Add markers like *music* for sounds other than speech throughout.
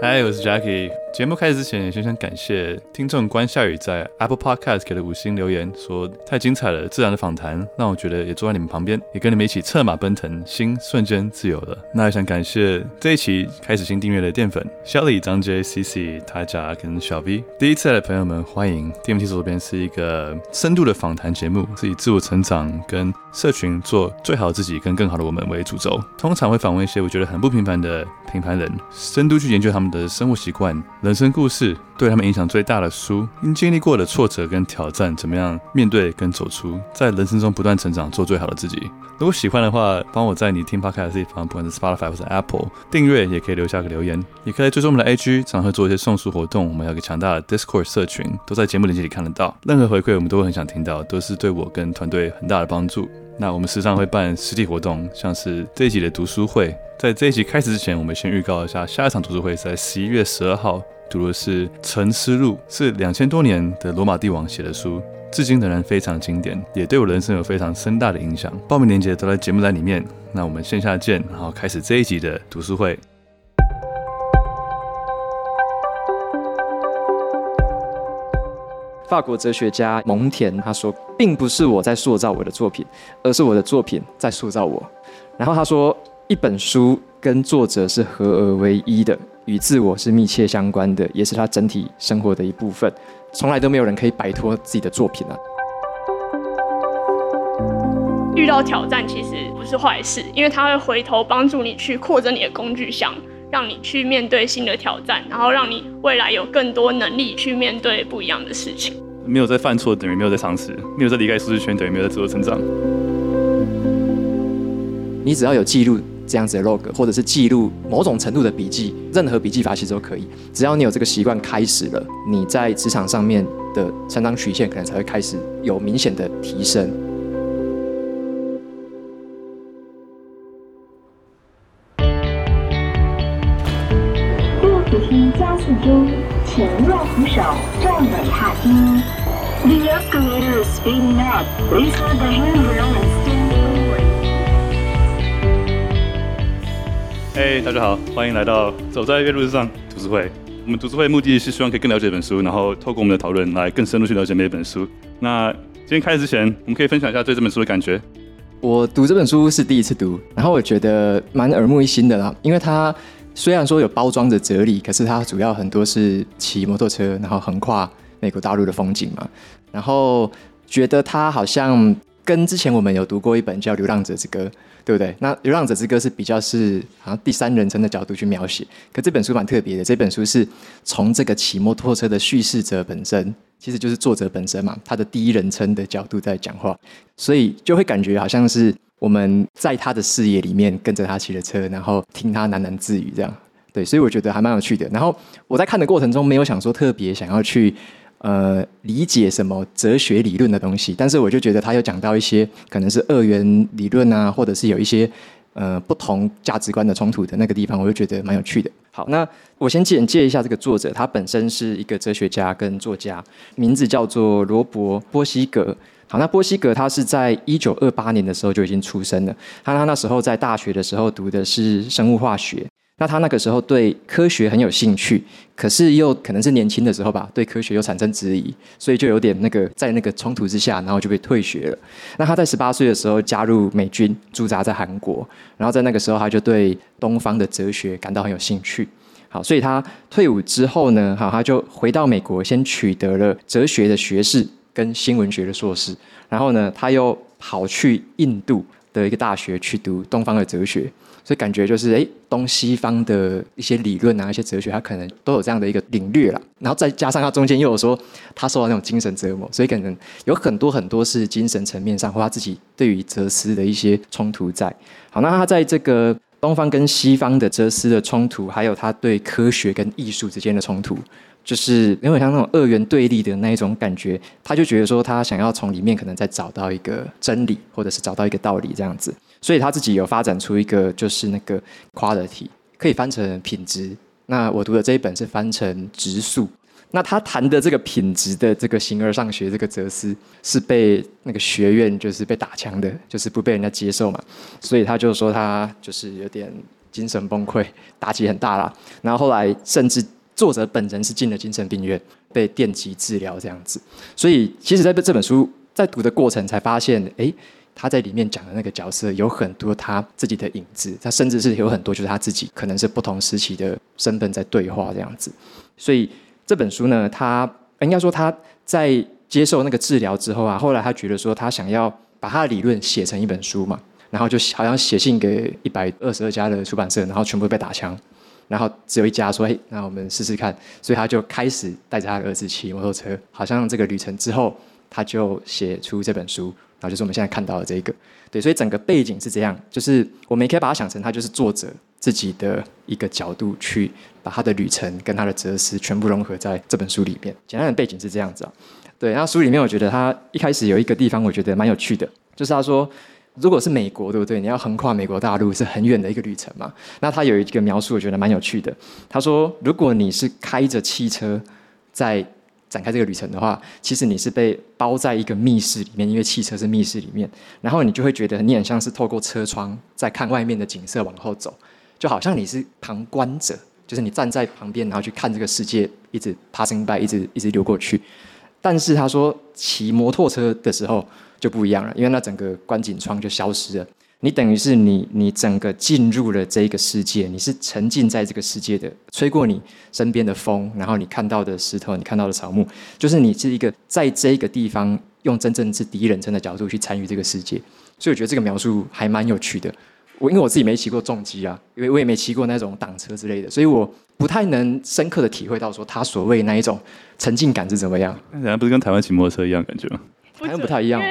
嗨，我是 Jackie。节目开始之前，也先想感谢听众关夏雨在 Apple Podcast 给的五星留言，说太精彩了，自然的访谈让我觉得也坐在你们旁边，也跟你们一起策马奔腾，心瞬间自由了。那也想感谢这一期开始新订阅的淀粉、Shelly、张 J、CC、他家跟小 V。第一次来的朋友们欢迎。DMT 左边是一个深度的访谈节目，是以自我成长跟社群做最好自己跟更好的我们为主轴，通常会访问一些我觉得很不平凡的平凡人，深度去研究他们的生活习惯。人生故事对他们影响最大的书，因经历过的挫折跟挑战，怎么样面对跟走出，在人生中不断成长，做最好的自己。如果喜欢的话，帮我在你听 Podcast 的地方，不管是 Spotify 或者 Apple 订阅，也可以留下个留言，也可以追踪我们的 IG，常会做一些送书活动。我们有个强大的 Discord 社群，都在节目链接里看得到。任何回馈我们都会很想听到，都是对我跟团队很大的帮助。那我们时常会办实体活动，像是这一集的读书会。在这一集开始之前，我们先预告一下，下一场读书会在十一月十二号，读的是《沉思录》，是两千多年的罗马帝王写的书，至今仍然非常经典，也对我人生有非常深大的影响。报名链接都在节目栏里面。那我们线下见，然后开始这一集的读书会。法国哲学家蒙田他说，并不是我在塑造我的作品，而是我的作品在塑造我。然后他说，一本书跟作者是合而为一的，与自我是密切相关的，也是他整体生活的一部分。从来都没有人可以摆脱自己的作品啊。遇到挑战其实不是坏事，因为他会回头帮助你去扩展你的工具箱。让你去面对新的挑战，然后让你未来有更多能力去面对不一样的事情。没有在犯错，等于没有在尝试；没有在离开舒适圈，等于没有在自我成长。你只要有记录这样子的 log，或者是记录某种程度的笔记，任何笔记法其实都可以。只要你有这个习惯开始了，你在职场上面的成长曲线可能才会开始有明显的提升。加速中，请握扶手，站稳踏梯。The escalator is speeding up. Please hold the handrail 嘿，大家好，欢迎来到走在月路上读书会。我们读书会目的是希望可以更了解这本书，然后透过我们的讨论来更深入去了解每一本书。那今天开始之前，我们可以分享一下对这本书的感觉。我读这本书是第一次读，然后我觉得蛮耳目一新的啦，因为它。虽然说有包装的哲理，可是它主要很多是骑摩托车，然后横跨美国大陆的风景嘛。然后觉得它好像跟之前我们有读过一本叫《流浪者之歌》，对不对？那《流浪者之歌》是比较是好像第三人称的角度去描写，可这本书蛮特别的。这本书是从这个骑摩托车的叙事者本身，其实就是作者本身嘛，他的第一人称的角度在讲话，所以就会感觉好像是。我们在他的视野里面跟着他骑着车，然后听他喃喃自语，这样对，所以我觉得还蛮有趣的。然后我在看的过程中，没有想说特别想要去呃理解什么哲学理论的东西，但是我就觉得他有讲到一些可能是二元理论啊，或者是有一些呃不同价值观的冲突的那个地方，我就觉得蛮有趣的。好，那我先简介一下这个作者，他本身是一个哲学家跟作家，名字叫做罗伯·波西格。好，那波西格他是在一九二八年的时候就已经出生了。他他那时候在大学的时候读的是生物化学。那他那个时候对科学很有兴趣，可是又可能是年轻的时候吧，对科学又产生质疑，所以就有点那个在那个冲突之下，然后就被退学了。那他在十八岁的时候加入美军，驻扎在韩国。然后在那个时候，他就对东方的哲学感到很有兴趣。好，所以他退伍之后呢，好，他就回到美国，先取得了哲学的学士。跟新闻学的硕士，然后呢，他又跑去印度的一个大学去读东方的哲学，所以感觉就是哎，东西方的一些理论啊，一些哲学，他可能都有这样的一个领略了。然后再加上他中间又有说他受到那种精神折磨，所以可能有很多很多是精神层面上或他自己对于哲思的一些冲突在。好，那他在这个东方跟西方的哲思的冲突，还有他对科学跟艺术之间的冲突。就是因为像那种二元对立的那一种感觉，他就觉得说他想要从里面可能再找到一个真理，或者是找到一个道理这样子，所以他自己有发展出一个就是那个 quality，可以翻成品质。那我读的这一本是翻成质素。那他谈的这个品质的这个形而上学这个哲思，是被那个学院就是被打枪的，就是不被人家接受嘛，所以他就说他就是有点精神崩溃，打击很大啦。然后后来甚至作者本人是进了精神病院，被电击治疗这样子。所以其实在这本书在读的过程才发现，哎，他在里面讲的那个角色有很多他自己的影子，他甚至是有很多就是他自己可能是不同时期的身份在对话这样子。所以这本书呢，他应该说他在接受那个治疗之后啊，后来他觉得说他想要把他的理论写成一本书嘛。然后就好像写信给一百二十二家的出版社，然后全部被打枪，然后只有一家说：“嘿，那我们试试看。”所以他就开始带着他的儿子骑摩托车，好像这个旅程之后，他就写出这本书，然后就是我们现在看到的这一个。对，所以整个背景是这样，就是我们也可以把它想成，它就是作者自己的一个角度去把他的旅程跟他的哲思全部融合在这本书里面。简单的背景是这样子啊。对，然后书里面我觉得他一开始有一个地方我觉得蛮有趣的，就是他说。如果是美国，对不对？你要横跨美国大陆是很远的一个旅程嘛。那他有一个描述，我觉得蛮有趣的。他说，如果你是开着汽车在展开这个旅程的话，其实你是被包在一个密室里面，因为汽车是密室里面。然后你就会觉得你很像是透过车窗在看外面的景色往后走，就好像你是旁观者，就是你站在旁边，然后去看这个世界一直 passing by，一直一直流过去。但是他说，骑摩托车的时候。就不一样了，因为那整个观景窗就消失了。你等于是你，你整个进入了这个世界，你是沉浸在这个世界的，吹过你身边的风，然后你看到的石头，你看到的草木，就是你是一个在这个地方用真正是第一人称的角度去参与这个世界。所以我觉得这个描述还蛮有趣的。我因为我自己没骑过重机啊，因为我也没骑过那种挡车之类的，所以我不太能深刻的体会到说他所谓那一种沉浸感是怎么样。那人家不是跟台湾骑摩托车一样感觉吗？好像不太一样，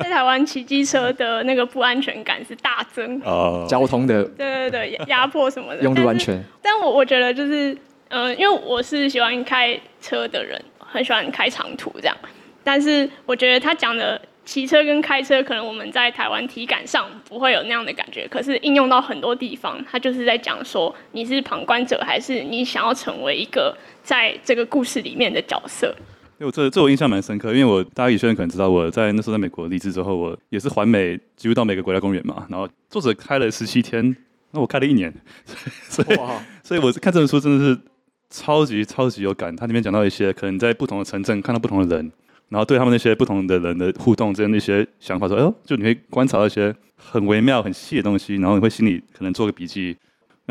在台湾骑机车的那个不安全感是大增哦，交通的对对对压迫什么的，*laughs* 用路安全。但我我觉得就是，嗯、呃，因为我是喜欢开车的人，很喜欢开长途这样。但是我觉得他讲的骑车跟开车，可能我们在台湾体感上不会有那样的感觉，可是应用到很多地方，他就是在讲说你是旁观者，还是你想要成为一个在这个故事里面的角色。因为这这我印象蛮深刻，因为我大家有些人可能知道，我在那时候在美国离职之后，我也是环美，几乎到每个国家公园嘛。然后作者开了十七天，那我开了一年，*laughs* 所以哇所以我看这本书真的是超级超级有感。它里面讲到一些可能在不同的城镇看到不同的人，然后对他们那些不同的人的互动之间的一些想法，说，哎呦，就你会观察到一些很微妙、很细的东西，然后你会心里可能做个笔记。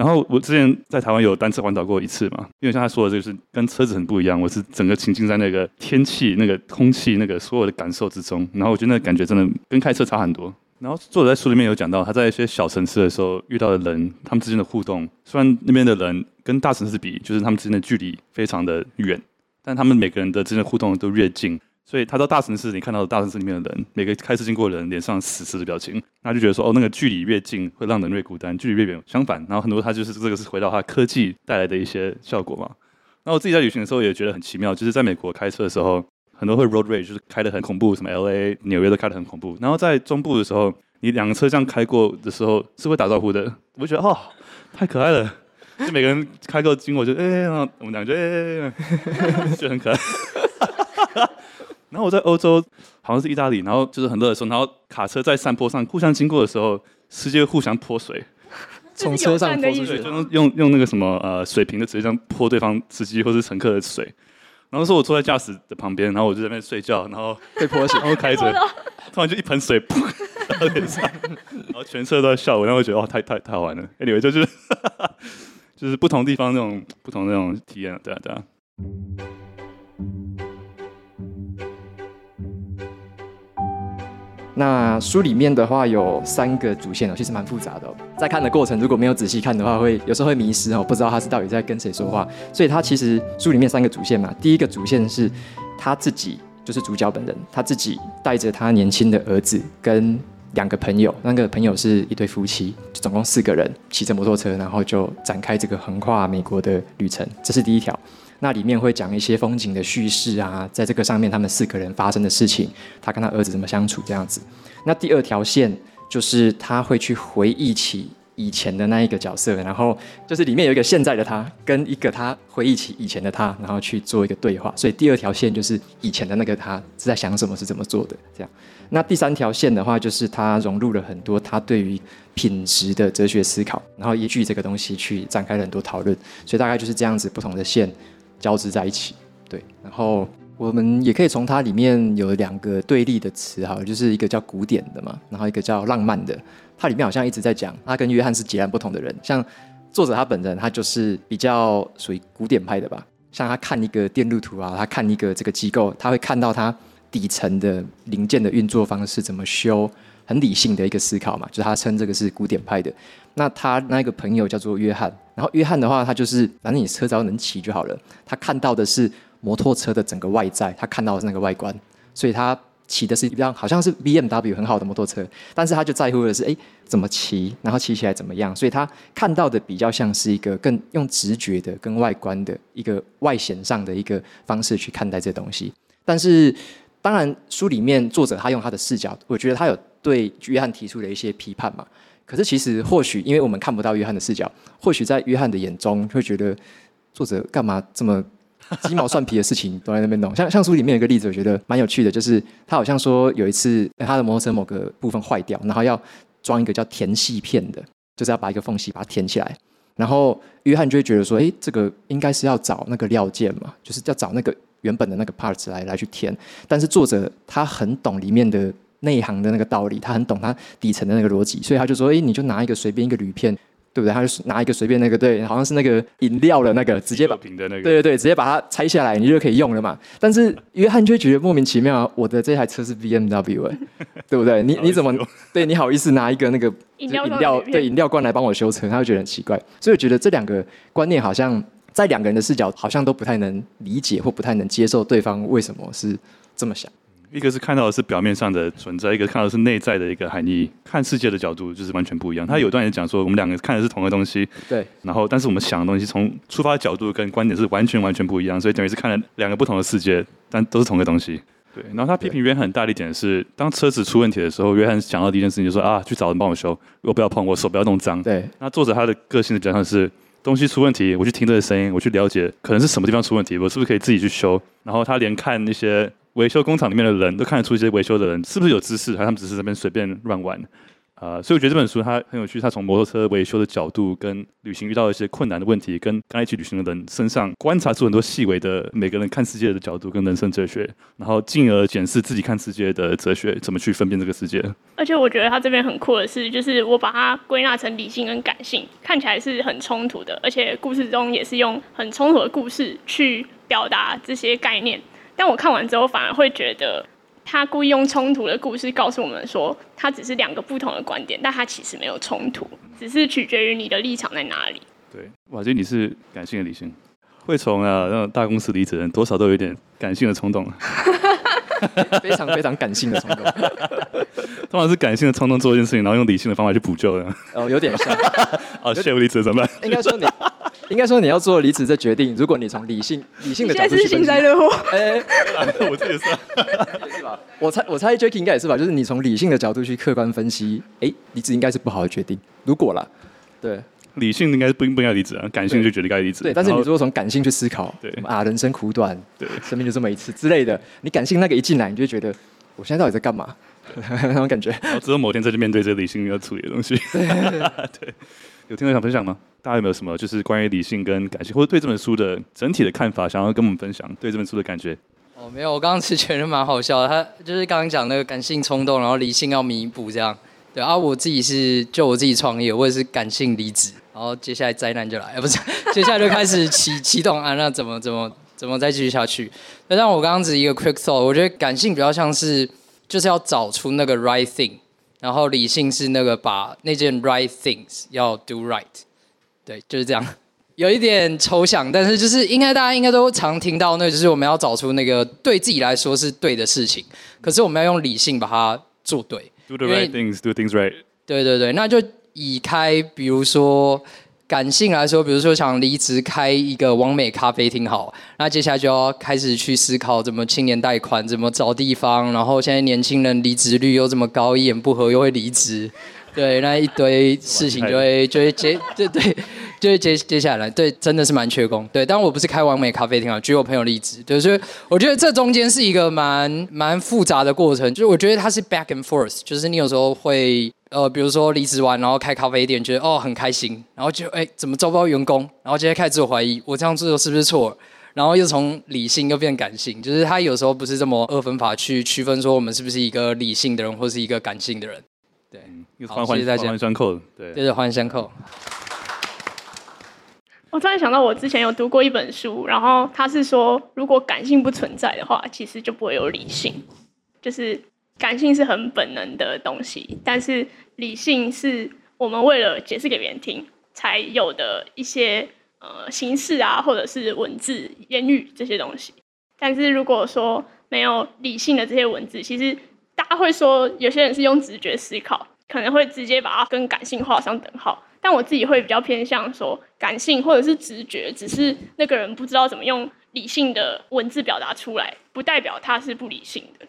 然后我之前在台湾有单车环岛过一次嘛，因为像他说的，就是跟车子很不一样。我是整个沉浸在那个天气、那个空气、那个所有的感受之中。然后我觉得那个感觉真的跟开车差很多。然后作者在书里面有讲到，他在一些小城市的时候遇到的人，他们之间的互动，虽然那边的人跟大城市比，就是他们之间的距离非常的远，但他们每个人的之间的互动都越近。所以他到大城市，你看到大城市里面的人，每个开车经过的人脸上死死的表情，他就觉得说，哦，那个距离越近会让人越孤单，距离越远相反。然后很多他就是这个是回到他科技带来的一些效果嘛。那我自己在旅行的时候也觉得很奇妙，就是在美国开车的时候，很多会 road rage，就是开得很恐怖，什么 LA、纽约都开得很恐怖。然后在中部的时候，你两个车这样开过的时候是会打招呼的，我就觉得哦，太可爱了，就每个人开过经过就哎、欸，我们两个就哎、欸，就很可爱。然后我在欧洲，好像是意大利，然后就是很热的时候，然后卡车在山坡上互相经过的时候，直接互相泼水，*laughs* 从车上泼出去，就用用用那个什么呃水瓶的直接这样泼对方司机或是乘客的水。然后说我坐在驾驶的旁边，然后我就在那边睡觉，然后被泼水，*laughs* 然后开着，突然就一盆水泼到脸上，然后全车都在笑我，然后我觉得哦太太太好玩了。Anyway 就是 *laughs* 就是不同地方那种不同那种体验，对啊对啊。那书里面的话有三个主线哦，其实蛮复杂的哦。在看的过程，如果没有仔细看的话，会有时候会迷失哦，不知道他是到底在跟谁说话。所以他其实书里面三个主线嘛，第一个主线是他自己，就是主角本人，他自己带着他年轻的儿子跟两个朋友，那个朋友是一对夫妻，总共四个人骑着摩托车，然后就展开这个横跨美国的旅程。这是第一条。那里面会讲一些风景的叙事啊，在这个上面他们四个人发生的事情，他跟他儿子怎么相处这样子。那第二条线就是他会去回忆起以前的那一个角色，然后就是里面有一个现在的他，跟一个他回忆起以前的他，然后去做一个对话。所以第二条线就是以前的那个他是在想什么，是怎么做的这样。那第三条线的话，就是他融入了很多他对于品质的哲学思考，然后依据这个东西去展开了很多讨论。所以大概就是这样子，不同的线交织在一起。对，然后。我们也可以从它里面有两个对立的词哈，就是一个叫古典的嘛，然后一个叫浪漫的。它里面好像一直在讲，他跟约翰是截然不同的人。像作者他本人，他就是比较属于古典派的吧。像他看一个电路图啊，他看一个这个机构，他会看到它底层的零件的运作方式怎么修，很理性的一个思考嘛。就他称这个是古典派的。那他那个朋友叫做约翰，然后约翰的话，他就是反正你车只要能骑就好了。他看到的是。摩托车的整个外在，他看到的那个外观，所以他骑的是比较好像是 BMW 很好的摩托车，但是他就在乎的是，哎，怎么骑，然后骑起来怎么样，所以他看到的比较像是一个更用直觉的、跟外观的一个外显上的一个方式去看待这东西。但是，当然书里面作者他用他的视角，我觉得他有对约翰提出了一些批判嘛。可是其实或许因为我们看不到约翰的视角，或许在约翰的眼中会觉得作者干嘛这么。鸡毛蒜皮的事情都在那边弄，像像书里面有一个例子，我觉得蛮有趣的，就是他好像说有一次他的摩托车某个部分坏掉，然后要装一个叫填隙片的，就是要把一个缝隙把它填起来，然后约翰就会觉得说，哎，这个应该是要找那个料件嘛，就是要找那个原本的那个 parts 来来去填，但是作者他很懂里面的内行的那个道理，他很懂他底层的那个逻辑，所以他就说，哎，你就拿一个随便一个铝片。对不对？他就拿一个随便那个，对，好像是那个饮料的那个，直接把瓶的那个，对对对，直接把它拆下来，你就可以用了嘛。但是约翰就觉得莫名其妙，我的这台车是 BMW 哎，对不对？你你怎么 *laughs* 对你好意思拿一个那个饮料，饮料对饮料罐来帮我修车？他会觉得很奇怪。所以我觉得这两个观念好像在两个人的视角，好像都不太能理解或不太能接受对方为什么是这么想。一个是看到的是表面上的存在，一个看到的是内在的一个含义。看世界的角度就是完全不一样。他有段也讲说，我们两个看的是同一个东西，对。然后，但是我们想的东西从出发的角度跟观点是完全完全不一样，所以等于是看了两个不同的世界，但都是同一个东西。对。然后他批评约翰很大的一点是，当车子出问题的时候，约翰想到第一件事情就是说啊，去找人帮我修，我不要碰，我手不要弄脏。对。那作者他的个性的讲法是，东西出问题，我去听这个声音，我去了解可能是什么地方出问题，我是不是可以自己去修？然后他连看那些。维修工厂里面的人都看得出一些维修的人是不是有知识，还是他们只是在那边随便乱玩？啊、呃，所以我觉得这本书它很有趣，它从摩托车维修的角度，跟旅行遇到一些困难的问题，跟刚一起旅行的人身上观察出很多细微的每个人看世界的角度跟人生哲学，然后进而检视自己看世界的哲学，怎么去分辨这个世界。而且我觉得他这边很酷的是，就是我把它归纳成理性跟感性，看起来是很冲突的，而且故事中也是用很冲突的故事去表达这些概念。但我看完之后，反而会觉得他故意用冲突的故事告诉我们说，他只是两个不同的观点，但他其实没有冲突，只是取决于你的立场在哪里。对，我觉得你是感性的理性，会从啊那种大公司离职的人，多少都有点感性的冲动，*laughs* 非常非常感性的冲动，*laughs* 通常是感性的冲动做一件事情，然后用理性的方法去补救的。哦，有点像。*laughs* 哦，谢不离职怎么办？应该说你。应该说你要做离职这决定，如果你从理性理性的角度去分析，幸灾乐祸。哎，我这也是，也是吧？我猜我猜 Jacky 应该也是吧？就是你从理性的角度去客观分析，哎，离职应该是不好的决定。如果啦，对，理性应该是不应不应该离职啊，感性就觉得该离职。对，但是你如果从感性去思考，对啊，人生苦短，对，生命就这么一次之类的，你感性那个一进来，你就会觉得我现在到底在干嘛？*laughs* 那种感觉。然后只有某天再去面对这个理性要处理的东西。*laughs* 对。有听众想分享吗？大家有没有什么就是关于理性跟感性，或者对这本书的整体的看法，想要跟我们分享？对这本书的感觉？哦，没有，我刚刚其实觉得蛮好笑的。他就是刚刚讲那个感性冲动，然后理性要弥补这样。对啊，我自己是就我自己创业，我也是感性离职，然后接下来灾难就来，哎不是，*laughs* 接下来就开始启启动啊，那怎么怎么怎么再继续下去？那像我刚刚只一个 quick thought，我觉得感性比较像是就是要找出那个 right thing。然后理性是那个把那件 right things 要 do right，对，就是这样，有一点抽象，但是就是应该大家应该都常听到，那就是我们要找出那个对自己来说是对的事情，可是我们要用理性把它做对。Do the right things, do things right。对对对，那就以开，比如说。感性来说，比如说想离职开一个完美咖啡厅，好，那接下来就要开始去思考怎么青年贷款，怎么找地方，然后现在年轻人离职率又这么高，一言不合又会离职，对，那一堆事情就会就会接，对对，就会接接下来，对，真的是蛮缺工。对，当然我不是开完美咖啡厅啊，举我朋友例子，对，所以我觉得这中间是一个蛮蛮复杂的过程，就是我觉得它是 back and forth，就是你有时候会呃，比如说离职完然后开咖啡店，觉得哦很开心，然后就哎怎么招不到员工，然后接着开始自我怀疑，我这样做是不是错？然后又从理性又变感性，就是他有时候不是这么二分法去区分说我们是不是一个理性的人或是一个感性的人。对，好，谢谢大家。环环扣，对，对，环环相扣。我突然想到，我之前有读过一本书，然后他是说，如果感性不存在的话，其实就不会有理性。就是感性是很本能的东西，但是理性是我们为了解释给别人听才有的一些。呃，形式啊，或者是文字、言语这些东西。但是如果说没有理性的这些文字，其实大家会说有些人是用直觉思考，可能会直接把它跟感性画上等号。但我自己会比较偏向说，感性或者是直觉，只是那个人不知道怎么用理性的文字表达出来，不代表他是不理性的。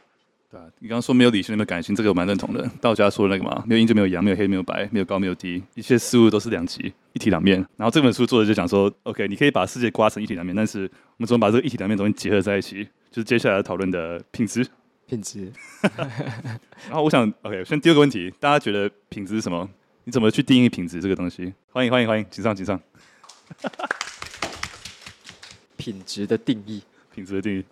对啊，你刚刚说没有理性，没有感性，这个我蛮认同的。道家说的那个嘛，没有阴就没有阳，没有黑没有白，没有高没有低，一切事物都是两极，一体两面。然后这本书作者就讲说，OK，你可以把世界刮成一体两面，但是我们怎么把这个一体两面东西结合在一起，就是接下来要讨论的品质。品质。然后我想，OK，先第二个问题，大家觉得品质是什么？你怎么去定义品质这个东西？欢迎欢迎欢迎，请上请上。品质的定义，品质的定义。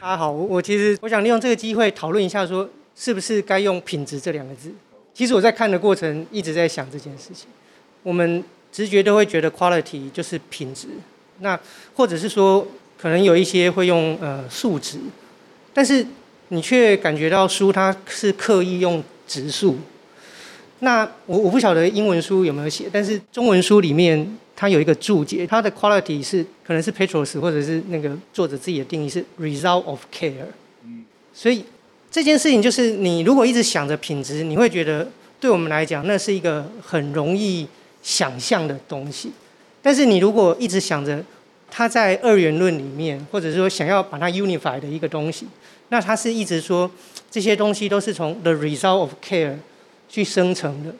大家好，我其实我想利用这个机会讨论一下，说是不是该用“品质”这两个字。其实我在看的过程一直在想这件事情。我们直觉都会觉得 quality 就是品质，那或者是说可能有一些会用呃数值，但是你却感觉到书它是刻意用质数。那我我不晓得英文书有没有写，但是中文书里面。它有一个注解，它的 quality 是可能是 Petros 或者是那个作者自己的定义是 result of care。所以这件事情就是你如果一直想着品质，你会觉得对我们来讲那是一个很容易想象的东西。但是你如果一直想着它在二元论里面，或者说想要把它 unify 的一个东西，那它是一直说这些东西都是从 the result of care 去生成的。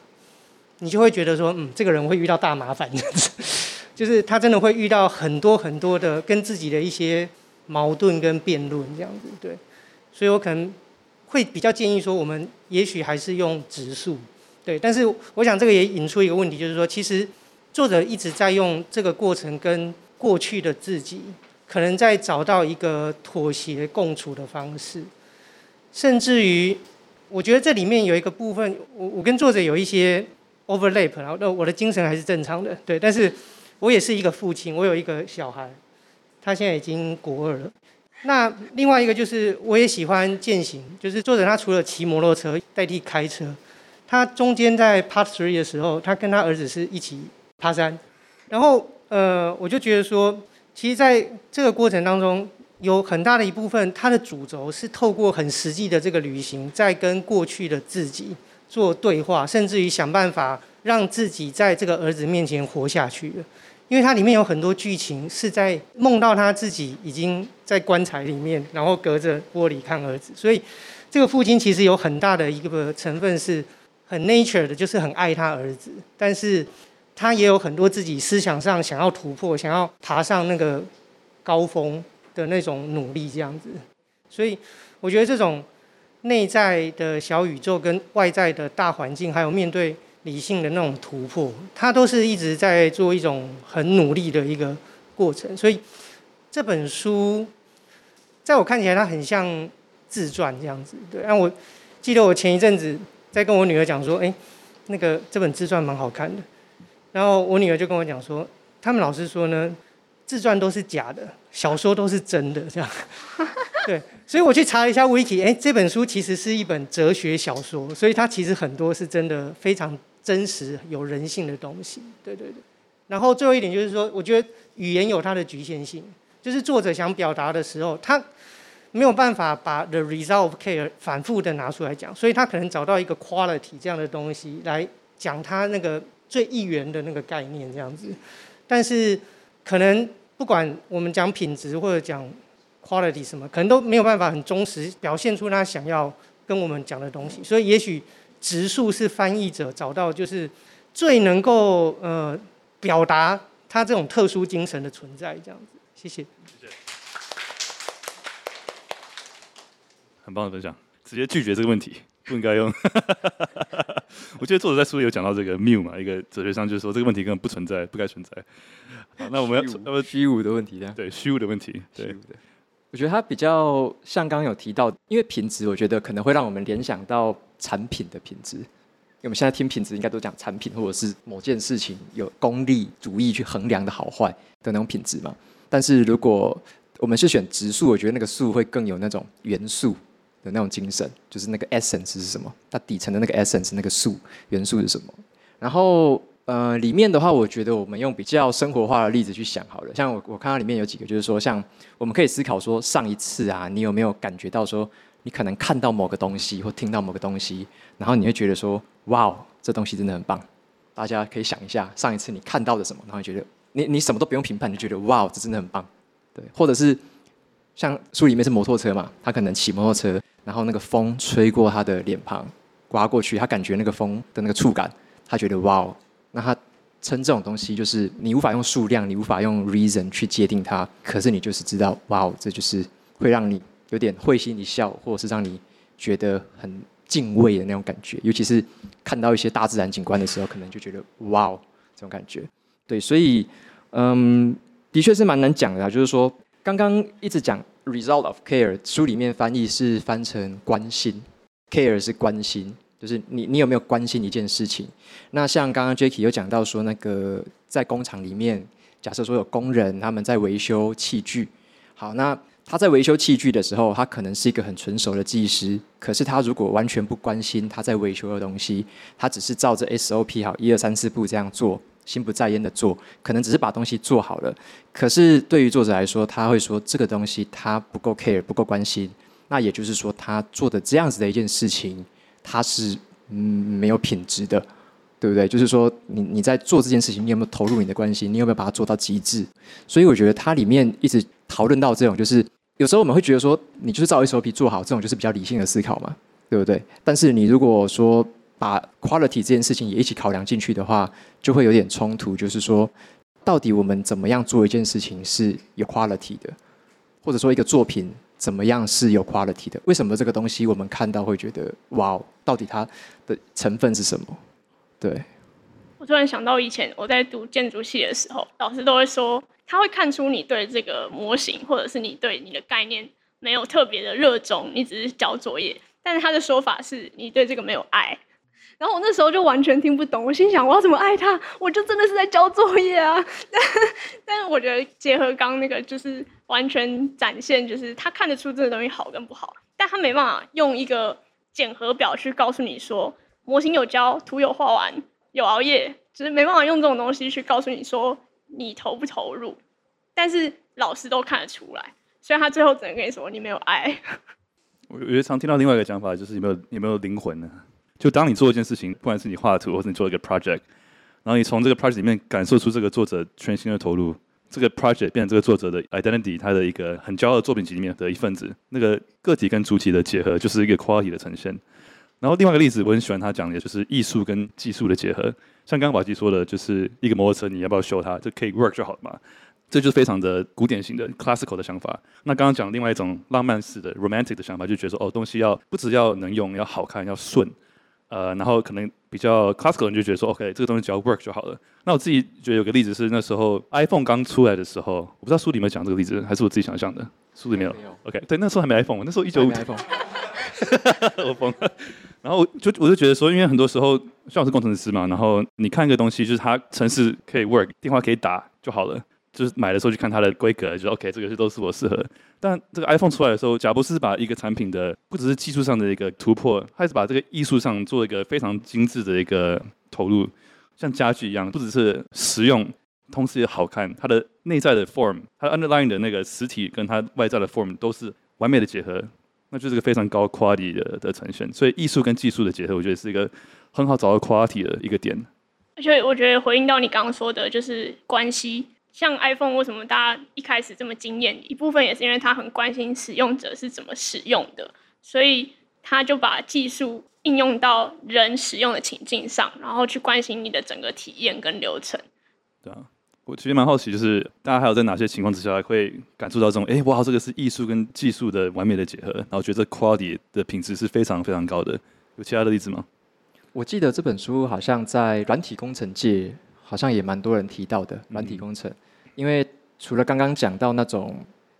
你就会觉得说，嗯，这个人会遇到大麻烦，*laughs* 就是他真的会遇到很多很多的跟自己的一些矛盾跟辩论这样子，对。所以我可能会比较建议说，我们也许还是用质数，对。但是我想这个也引出一个问题，就是说，其实作者一直在用这个过程跟过去的自己，可能在找到一个妥协共处的方式，甚至于，我觉得这里面有一个部分，我我跟作者有一些。overlap，然后那我的精神还是正常的，对，但是我也是一个父亲，我有一个小孩，他现在已经国二了。那另外一个就是我也喜欢健行，就是作者他除了骑摩托车代替开车，他中间在 part three 的时候，他跟他儿子是一起爬山，然后呃，我就觉得说，其实在这个过程当中，有很大的一部分，他的主轴是透过很实际的这个旅行，在跟过去的自己。做对话，甚至于想办法让自己在这个儿子面前活下去了，因为它里面有很多剧情是在梦到他自己已经在棺材里面，然后隔着玻璃看儿子，所以这个父亲其实有很大的一个成分是很 nature 的，就是很爱他儿子，但是他也有很多自己思想上想要突破、想要爬上那个高峰的那种努力这样子，所以我觉得这种。内在的小宇宙跟外在的大环境，还有面对理性的那种突破，他都是一直在做一种很努力的一个过程。所以这本书，在我看起来，它很像自传这样子。对，然后我记得我前一阵子在跟我女儿讲说，哎，那个这本自传蛮好看的。然后我女儿就跟我讲说，他们老师说呢，自传都是假的，小说都是真的，这样。*laughs* 对。所以我去查了一下 Wiki，哎，这本书其实是一本哲学小说，所以它其实很多是真的非常真实、有人性的东西。对对对。然后最后一点就是说，我觉得语言有它的局限性，就是作者想表达的时候，他没有办法把 the result of care 反复的拿出来讲，所以他可能找到一个 quality 这样的东西来讲他那个最一元的那个概念这样子。但是可能不管我们讲品质或者讲。quality 什么可能都没有办法很忠实表现出他想要跟我们讲的东西，所以也许质数是翻译者找到就是最能够呃表达他这种特殊精神的存在，这样子。谢谢。谢谢。很棒的分享，直接拒绝这个问题，不应该用。*laughs* *laughs* 我记得作者在书里有讲到这个谬嘛，一个哲学上就是说这个问题根本不存在，不该存在。好，那我们要那么虚无的问题，对虚无的问题，对。我觉得它比较像刚刚有提到，因为品质，我觉得可能会让我们联想到产品的品质。因为我们现在听品质，应该都讲产品或者是某件事情有功利主义去衡量的好坏的那种品质嘛。但是如果我们是选植树，我觉得那个树会更有那种元素的那种精神，就是那个 essence 是什么？它底层的那个 essence 那个素元素是什么？然后。呃，里面的话，我觉得我们用比较生活化的例子去想好了。像我，我看到里面有几个，就是说，像我们可以思考说，上一次啊，你有没有感觉到说，你可能看到某个东西或听到某个东西，然后你会觉得说，哇，这东西真的很棒。大家可以想一下，上一次你看到的什么，然后觉得你你什么都不用评判，就觉得哇，这真的很棒。对，或者是像书里面是摩托车嘛，他可能骑摩托车，然后那个风吹过他的脸庞，刮过去，他感觉那个风的那个触感，他觉得哇哦。那他称这种东西，就是你无法用数量，你无法用 reason 去界定它，可是你就是知道，哇哦，这就是会让你有点会心一笑，或者是让你觉得很敬畏的那种感觉。尤其是看到一些大自然景观的时候，可能就觉得哇哦，这种感觉。对，所以嗯，的确是蛮难讲的啊。就是说，刚刚一直讲 result of care，书里面翻译是翻成关心，care 是关心。就是你，你有没有关心一件事情？那像刚刚 Jacky 有讲到说，那个在工厂里面，假设说有工人他们在维修器具，好，那他在维修器具的时候，他可能是一个很纯熟的技师，可是他如果完全不关心他在维修的东西，他只是照着 SOP 好一二三四步这样做，心不在焉的做，可能只是把东西做好了，可是对于作者来说，他会说这个东西他不够 care，不够关心，那也就是说他做的这样子的一件事情。他是嗯没有品质的，对不对？就是说你你在做这件事情，你有没有投入你的关心？你有没有把它做到极致？所以我觉得它里面一直讨论到这种，就是有时候我们会觉得说，你就是照 SOP 做好，这种就是比较理性的思考嘛，对不对？但是你如果说把 quality 这件事情也一起考量进去的话，就会有点冲突。就是说，到底我们怎么样做一件事情是有 quality 的，或者说一个作品？怎么样是有 quality 的？为什么这个东西我们看到会觉得哇，到底它的成分是什么？对，我突然想到以前我在读建筑系的时候，老师都会说，他会看出你对这个模型或者是你对你的概念没有特别的热衷，你只是交作业。但是他的说法是你对这个没有爱。然后我那时候就完全听不懂，我心想我要怎么爱他？我就真的是在交作业啊！但 *laughs* 但是我觉得结合刚那个就是。完全展现就是他看得出这个东西好跟不好，但他没办法用一个检核表去告诉你说模型有交，图有画完，有熬夜，就是没办法用这种东西去告诉你说你投不投入。但是老师都看得出来，所以他最后只能跟你说你没有爱。*laughs* 我我觉得常听到另外一个讲法就是有没有有没有灵魂呢？就当你做一件事情，不管是你画的图，或是你做一个 project，然后你从这个 project 里面感受出这个作者全心的投入。这个 project 变成这个作者的 identity，他的一个很骄傲的作品集里面的一份子。那个个体跟主体的结合，就是一个 quality 的呈现。然后另外一个例子，我很喜欢他讲的，就是艺术跟技术的结合。像刚刚瓦基说的，就是一个摩托车，你要不要修它？就可以 work 就好了嘛。这就是非常的古典型的 classical 的想法。那刚刚讲另外一种浪漫式的 romantic 的想法，就觉得说，哦，东西要不只要能用，要好看，要顺。呃，然后可能比较 classical 人就觉得说，OK，这个东西只要 work 就好了。那我自己觉得有个例子是那时候 iPhone 刚出来的时候，我不知道书里面讲这个例子，还是我自己想象的。书里面有，没有，OK，对，那时候还没 iPhone，那时候一九五。iPhone。*laughs* 我疯了。然后就我就觉得说，因为很多时候像我是工程师嘛，然后你看一个东西，就是它程式可以 work，电话可以打就好了。就是买的时候去看它的规格，就 OK，这个是都是我适合。但这个 iPhone 出来的时候，贾伯斯把一个产品的不只是技术上的一个突破，还是把这个艺术上做一个非常精致的一个投入，像家具一样，不只是实用，同时也好看。它的内在的 form，它的 underlying 的那个实体跟它外在的 form 都是完美的结合，那就是个非常高 quality 的的呈现。所以艺术跟技术的结合，我觉得是一个很好找到 quality 的一个点。而且我觉得回应到你刚刚说的，就是关系。像 iPhone 为什么大家一开始这么惊艳？一部分也是因为他很关心使用者是怎么使用的，所以他就把技术应用到人使用的情境上，然后去关心你的整个体验跟流程。对啊，我其实蛮好奇，就是大家还有在哪些情况之下会感受到这种，哎，哇，这个是艺术跟技术的完美的结合，然后觉得 quality 的品质是非常非常高的。有其他的例子吗？我记得这本书好像在软体工程界，好像也蛮多人提到的。软体工程，嗯、因为除了刚刚讲到那种，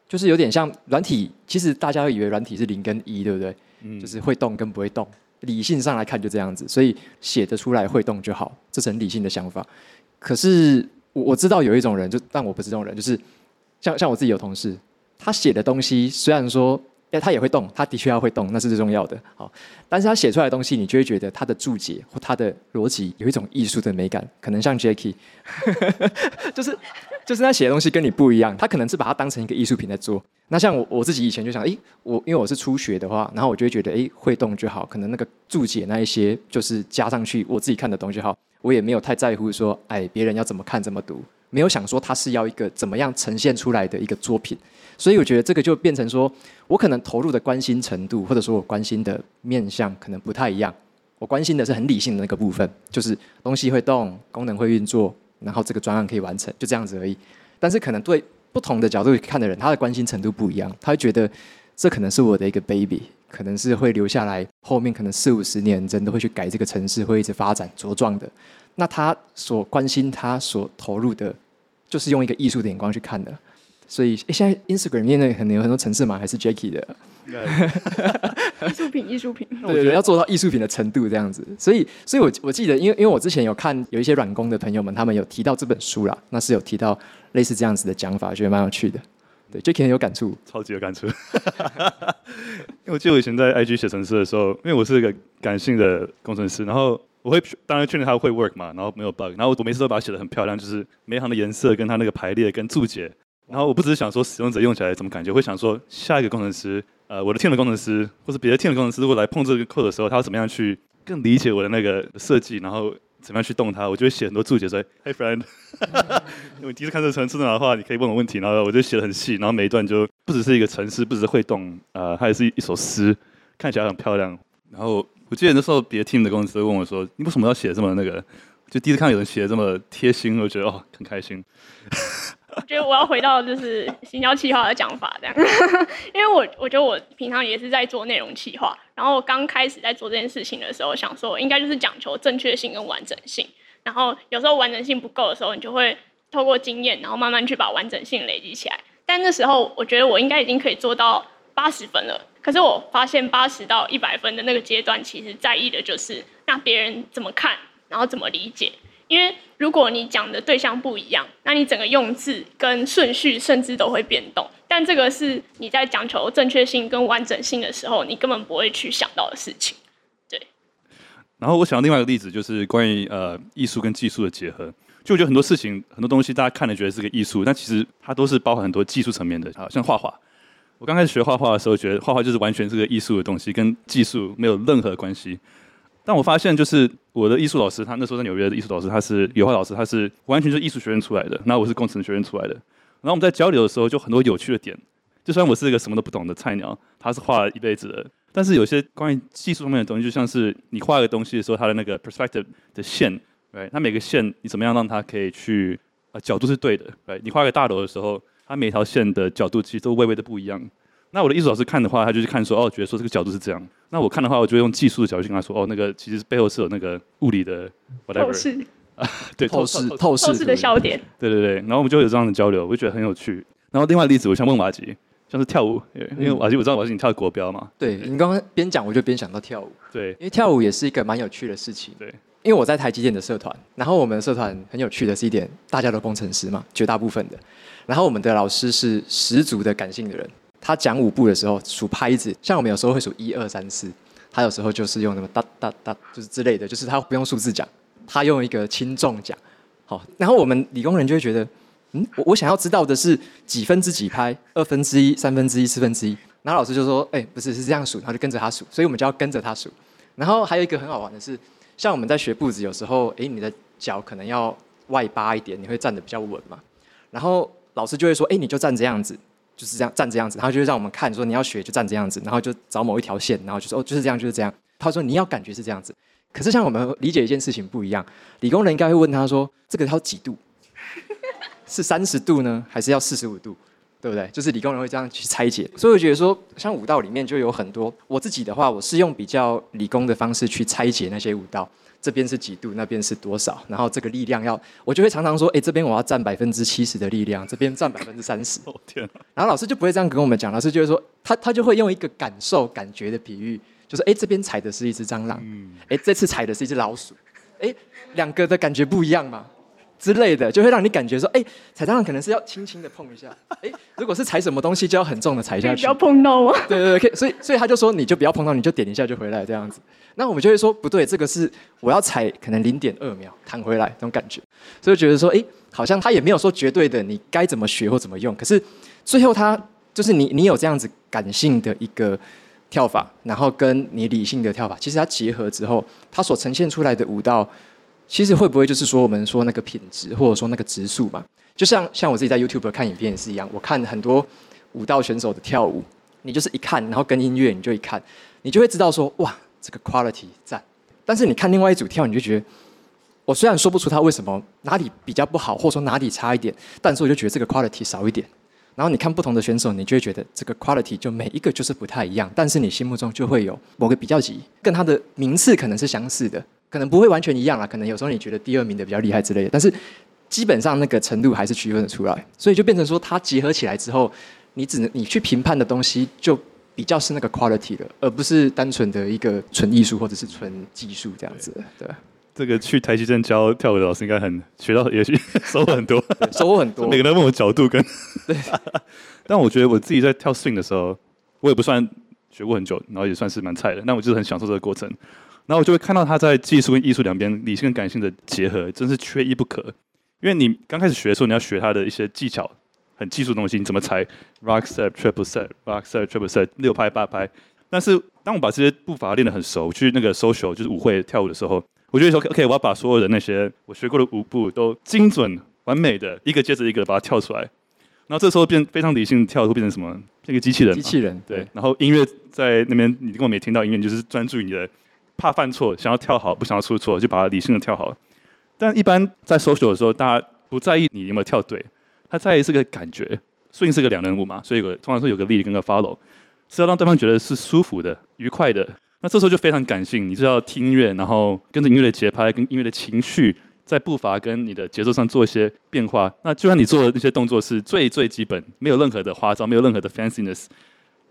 就是有点像软体，其实大家会以为软体是零跟一，对不对？嗯，就是会动跟不会动，理性上来看就这样子，所以写得出来会动就好，这是很理性的想法。可是我我知道有一种人，就但我不是这种人，就是像像我自己有同事，他写的东西虽然说。哎，他也会动，他的确要会动，那是最重要的。好，但是他写出来的东西，你就会觉得他的注解或他的逻辑有一种艺术的美感，可能像 Jacky，*laughs* 就是就是他写的东西跟你不一样，他可能是把它当成一个艺术品在做。那像我我自己以前就想，哎，我因为我是初学的话，然后我就会觉得，哎，会动就好，可能那个注解那一些就是加上去我自己看的东西好，我也没有太在乎说，哎，别人要怎么看怎么读，没有想说他是要一个怎么样呈现出来的一个作品。所以我觉得这个就变成说，我可能投入的关心程度，或者说我关心的面向可能不太一样。我关心的是很理性的那个部分，就是东西会动，功能会运作，然后这个专案可以完成，就这样子而已。但是可能对不同的角度看的人，他的关心程度不一样，他会觉得这可能是我的一个 baby，可能是会留下来，后面可能四五十年人都会去改这个城市，会一直发展茁壮的。那他所关心，他所投入的，就是用一个艺术的眼光去看的。所以，现在 Instagram 里面可能有很多程式码还是 Jacky 的艺术品，艺术品，*laughs* 对对对，要做到艺术品的程度这样子。所以，所以我我记得，因为因为我之前有看有一些软工的朋友们，他们有提到这本书啦，那是有提到类似这样子的讲法，觉得蛮有趣的。对，Jacky 很有感触，超级有感触。*laughs* 因为我记得我以前在 IG 写程式的时候，因为我是一个感性的工程师，然后我会当然确认它会 work 嘛，然后没有 bug，然后我每次都把它写的很漂亮，就是每一行的颜色跟它那个排列跟注解。然后我不只是想说使用者用起来怎么感觉，会想说下一个工程师，呃，我的 team 的工程师，或者别的 team 的工程师，如果来碰这个 code 的时候，他要怎么样去更理解我的那个设计，然后怎么样去动它，我就会写很多注解说，Hey *laughs* friend，因为你第一次看这个城市的话，你可以问我问题，然后我就写的很细，然后每一段就不只是一个程式，不只是会动，呃，它也是一首诗，看起来很漂亮。然后我记得那时候别的 team 的工司问我说，你为什么要写这么那个？就第一次看有人写的这么贴心，我觉得哦，很开心。我觉得我要回到就是行销企划的讲法这样，*laughs* 因为我我觉得我平常也是在做内容企划，然后我刚开始在做这件事情的时候，想说应该就是讲求正确性跟完整性，然后有时候完整性不够的时候，你就会透过经验，然后慢慢去把完整性累积起来。但那时候我觉得我应该已经可以做到八十分了，可是我发现八十到一百分的那个阶段，其实在意的就是让别人怎么看，然后怎么理解。因为如果你讲的对象不一样，那你整个用字跟顺序甚至都会变动。但这个是你在讲求正确性跟完整性的时候，你根本不会去想到的事情。对。然后我想到另外一个例子，就是关于呃艺术跟技术的结合。就我觉得很多事情、很多东西，大家看了觉得是个艺术，但其实它都是包含很多技术层面的。好像画画，我刚开始学画画的时候，觉得画画就是完全是个艺术的东西，跟技术没有任何关系。但我发现，就是我的艺术老师，他那时候在纽约的艺术老师，他是油画老师，他是完全就是艺术学院出来的。那我是工程学院出来的。然后我们在交流的时候，就很多有趣的点。就算我是一个什么都不懂的菜鸟，他是画了一辈子的。但是有些关于技术方面的东西，就像是你画一个东西的时候，它的那个 perspective 的线，对，它每个线你怎么样让它可以去啊角度是对的，对，你画一个大楼的时候，它每条线的角度其实都微微的不一样。那我的艺术老师看的话，他就是看说，哦，觉得说这个角度是这样。那我看的话，我就用技术的角度去跟他说，哦，那个其实背后是有那个物理的 whatever，透视啊，*laughs* 对，透视，透视，透视的焦点。对对对，然后我们就有这样的交流，我就觉得很有趣。然后另外例子，我想问瓦吉，像是跳舞，因为瓦吉我知道瓦吉你跳国标嘛。对，你刚刚边讲我就边想到跳舞。对，因为跳舞也是一个蛮有趣的事情。对，因为我在台积电的社团，然后我们的社团很有趣的是一点，大家都工程师嘛，绝大部分的。然后我们的老师是十足的感性的人。他讲舞步的时候数拍子，像我们有时候会数一二三四，他有时候就是用什么哒哒哒，就是之类的，就是他不用数字讲，他用一个轻重讲。好，然后我们理工人就会觉得，嗯，我我想要知道的是几分之几拍，二分之一、三分之一、四分之一。然后老师就说，哎、不是，是这样数，然后就跟着他数，所以我们就要跟着他数。然后还有一个很好玩的是，像我们在学步子，有时候，哎、你的脚可能要外八一点，你会站得比较稳嘛。然后老师就会说，哎、你就站这样子。就是这样站这样子，然后就会让我们看说你要学就站这样子，然后就找某一条线，然后就说哦就是这样就是这样。他说你要感觉是这样子，可是像我们理解一件事情不一样，理工人应该会问他说这个要几度？是三十度呢，还是要四十五度？对不对？就是理工人会这样去拆解，所以我觉得说，像舞蹈里面就有很多。我自己的话，我是用比较理工的方式去拆解那些舞蹈。这边是几度，那边是多少？然后这个力量要，我就会常常说，哎，这边我要占百分之七十的力量，这边占百分之三十。*laughs* 哦天啊！然后老师就不会这样跟我们讲，老师就会说，他他就会用一个感受、感觉的比喻，就是哎，这边踩的是一只蟑螂，哎，这次踩的是一只老鼠，哎，两个的感觉不一样嘛。之类的，就会让你感觉说，哎，踩蟑螂可能是要轻轻的碰一下，哎，如果是踩什么东西，就要很重的踩下去。不要碰到我！对对对，所以所以他就说，你就不要碰到，你就点一下就回来这样子。那我们就会说，不对，这个是我要踩可能零点二秒弹回来这种感觉。所以觉得说，哎，好像他也没有说绝对的你该怎么学或怎么用，可是最后他就是你你有这样子感性的一个跳法，然后跟你理性的跳法，其实它结合之后，它所呈现出来的舞蹈。其实会不会就是说我们说那个品质，或者说那个质素嘛？就像像我自己在 YouTube 看影片也是一样，我看很多舞蹈选手的跳舞，你就是一看，然后跟音乐你就一看，你就会知道说哇，这个 quality 赞。但是你看另外一组跳，你就觉得，我虽然说不出他为什么哪里比较不好，或者说哪里差一点，但是我就觉得这个 quality 少一点。然后你看不同的选手，你就会觉得这个 quality 就每一个就是不太一样，但是你心目中就会有某个比较级，跟他的名次可能是相似的。可能不会完全一样啦，可能有时候你觉得第二名的比较厉害之类的，但是基本上那个程度还是区分得出来，所以就变成说它结合起来之后，你只能你去评判的东西就比较是那个 quality 了，而不是单纯的一个纯艺术或者是纯技术这样子。对，*laughs* 这个去台积镇教跳舞的老师应该很学到，也许收获很多，*laughs* 收获很多。每个人问我角度跟，*laughs* 对，但我觉得我自己在跳 swing 的时候，我也不算学过很久，然后也算是蛮菜的，那我就是很享受这个过程。然后我就会看到他在技术跟艺术两边理性跟感性的结合，真是缺一不可。因为你刚开始学的时候，你要学他的一些技巧，很技术的东西，你怎么踩 rock step triple step rock step triple step 六拍八拍。但是当我把这些步伐练得很熟，去那个 social 就是舞会跳舞的时候，我就会说 OK，我要把所有的那些我学过的舞步都精准完美的一个接着一个把它跳出来。然后这时候变非常理性跳，会变成什么？变个机器人。机器人对。然后音乐在那边，你根本没听到音乐，你就是专注于你的。怕犯错，想要跳好，不想要出错，就把它理性的跳好。但一般在 social 的时候，大家不在意你有没有跳对，他在意是个感觉。swing 是个两人舞嘛，所以有通常说有个 lead 跟个 follow，是要让对方觉得是舒服的、愉快的。那这时候就非常感性，你就要听音乐，然后跟着音乐的节拍、跟音乐的情绪，在步伐跟你的节奏上做一些变化。那就算你做的那些动作是最最基本，没有任何的花招，没有任何的 fanciness，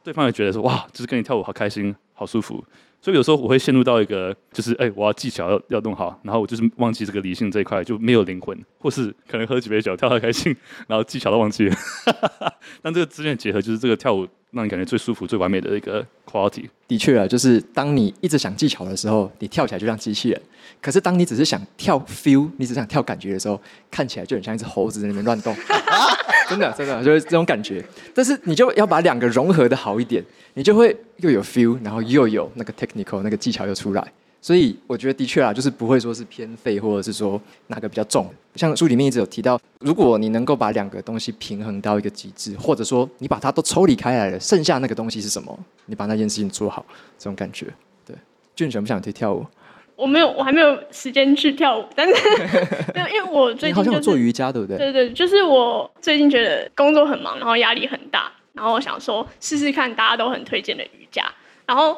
对方也觉得说哇，就是跟你跳舞好开心、好舒服。所以有时候我会陷入到一个，就是哎，我要技巧要要弄好，然后我就是忘记这个理性这一块，就没有灵魂，或是可能喝几杯酒跳得开心，然后技巧都忘记了。*laughs* 但这个之间的结合，就是这个跳舞让你感觉最舒服、最完美的一个 quality。的确啊，就是当你一直想技巧的时候，你跳起来就像机器人；可是当你只是想跳 feel，你只想跳感觉的时候，看起来就很像一只猴子在那边乱动。*laughs* 真的，真的 *laughs* 就是这种感觉。但是你就要把两个融合的好一点。你就会又有 feel，然后又有那个 technical 那个技巧又出来，所以我觉得的确啊，就是不会说是偏废，或者是说哪个比较重。像书里面一直有提到，如果你能够把两个东西平衡到一个极致，或者说你把它都抽离开来了，剩下那个东西是什么？你把那件事情做好，这种感觉。对，俊想不想去跳舞？我没有，我还没有时间去跳舞，*laughs* *laughs* 但是因为我最近、就是、好像有做瑜伽，对不对？对对，就是我最近觉得工作很忙，然后压力很大。然后我想说试试看，大家都很推荐的瑜伽。然后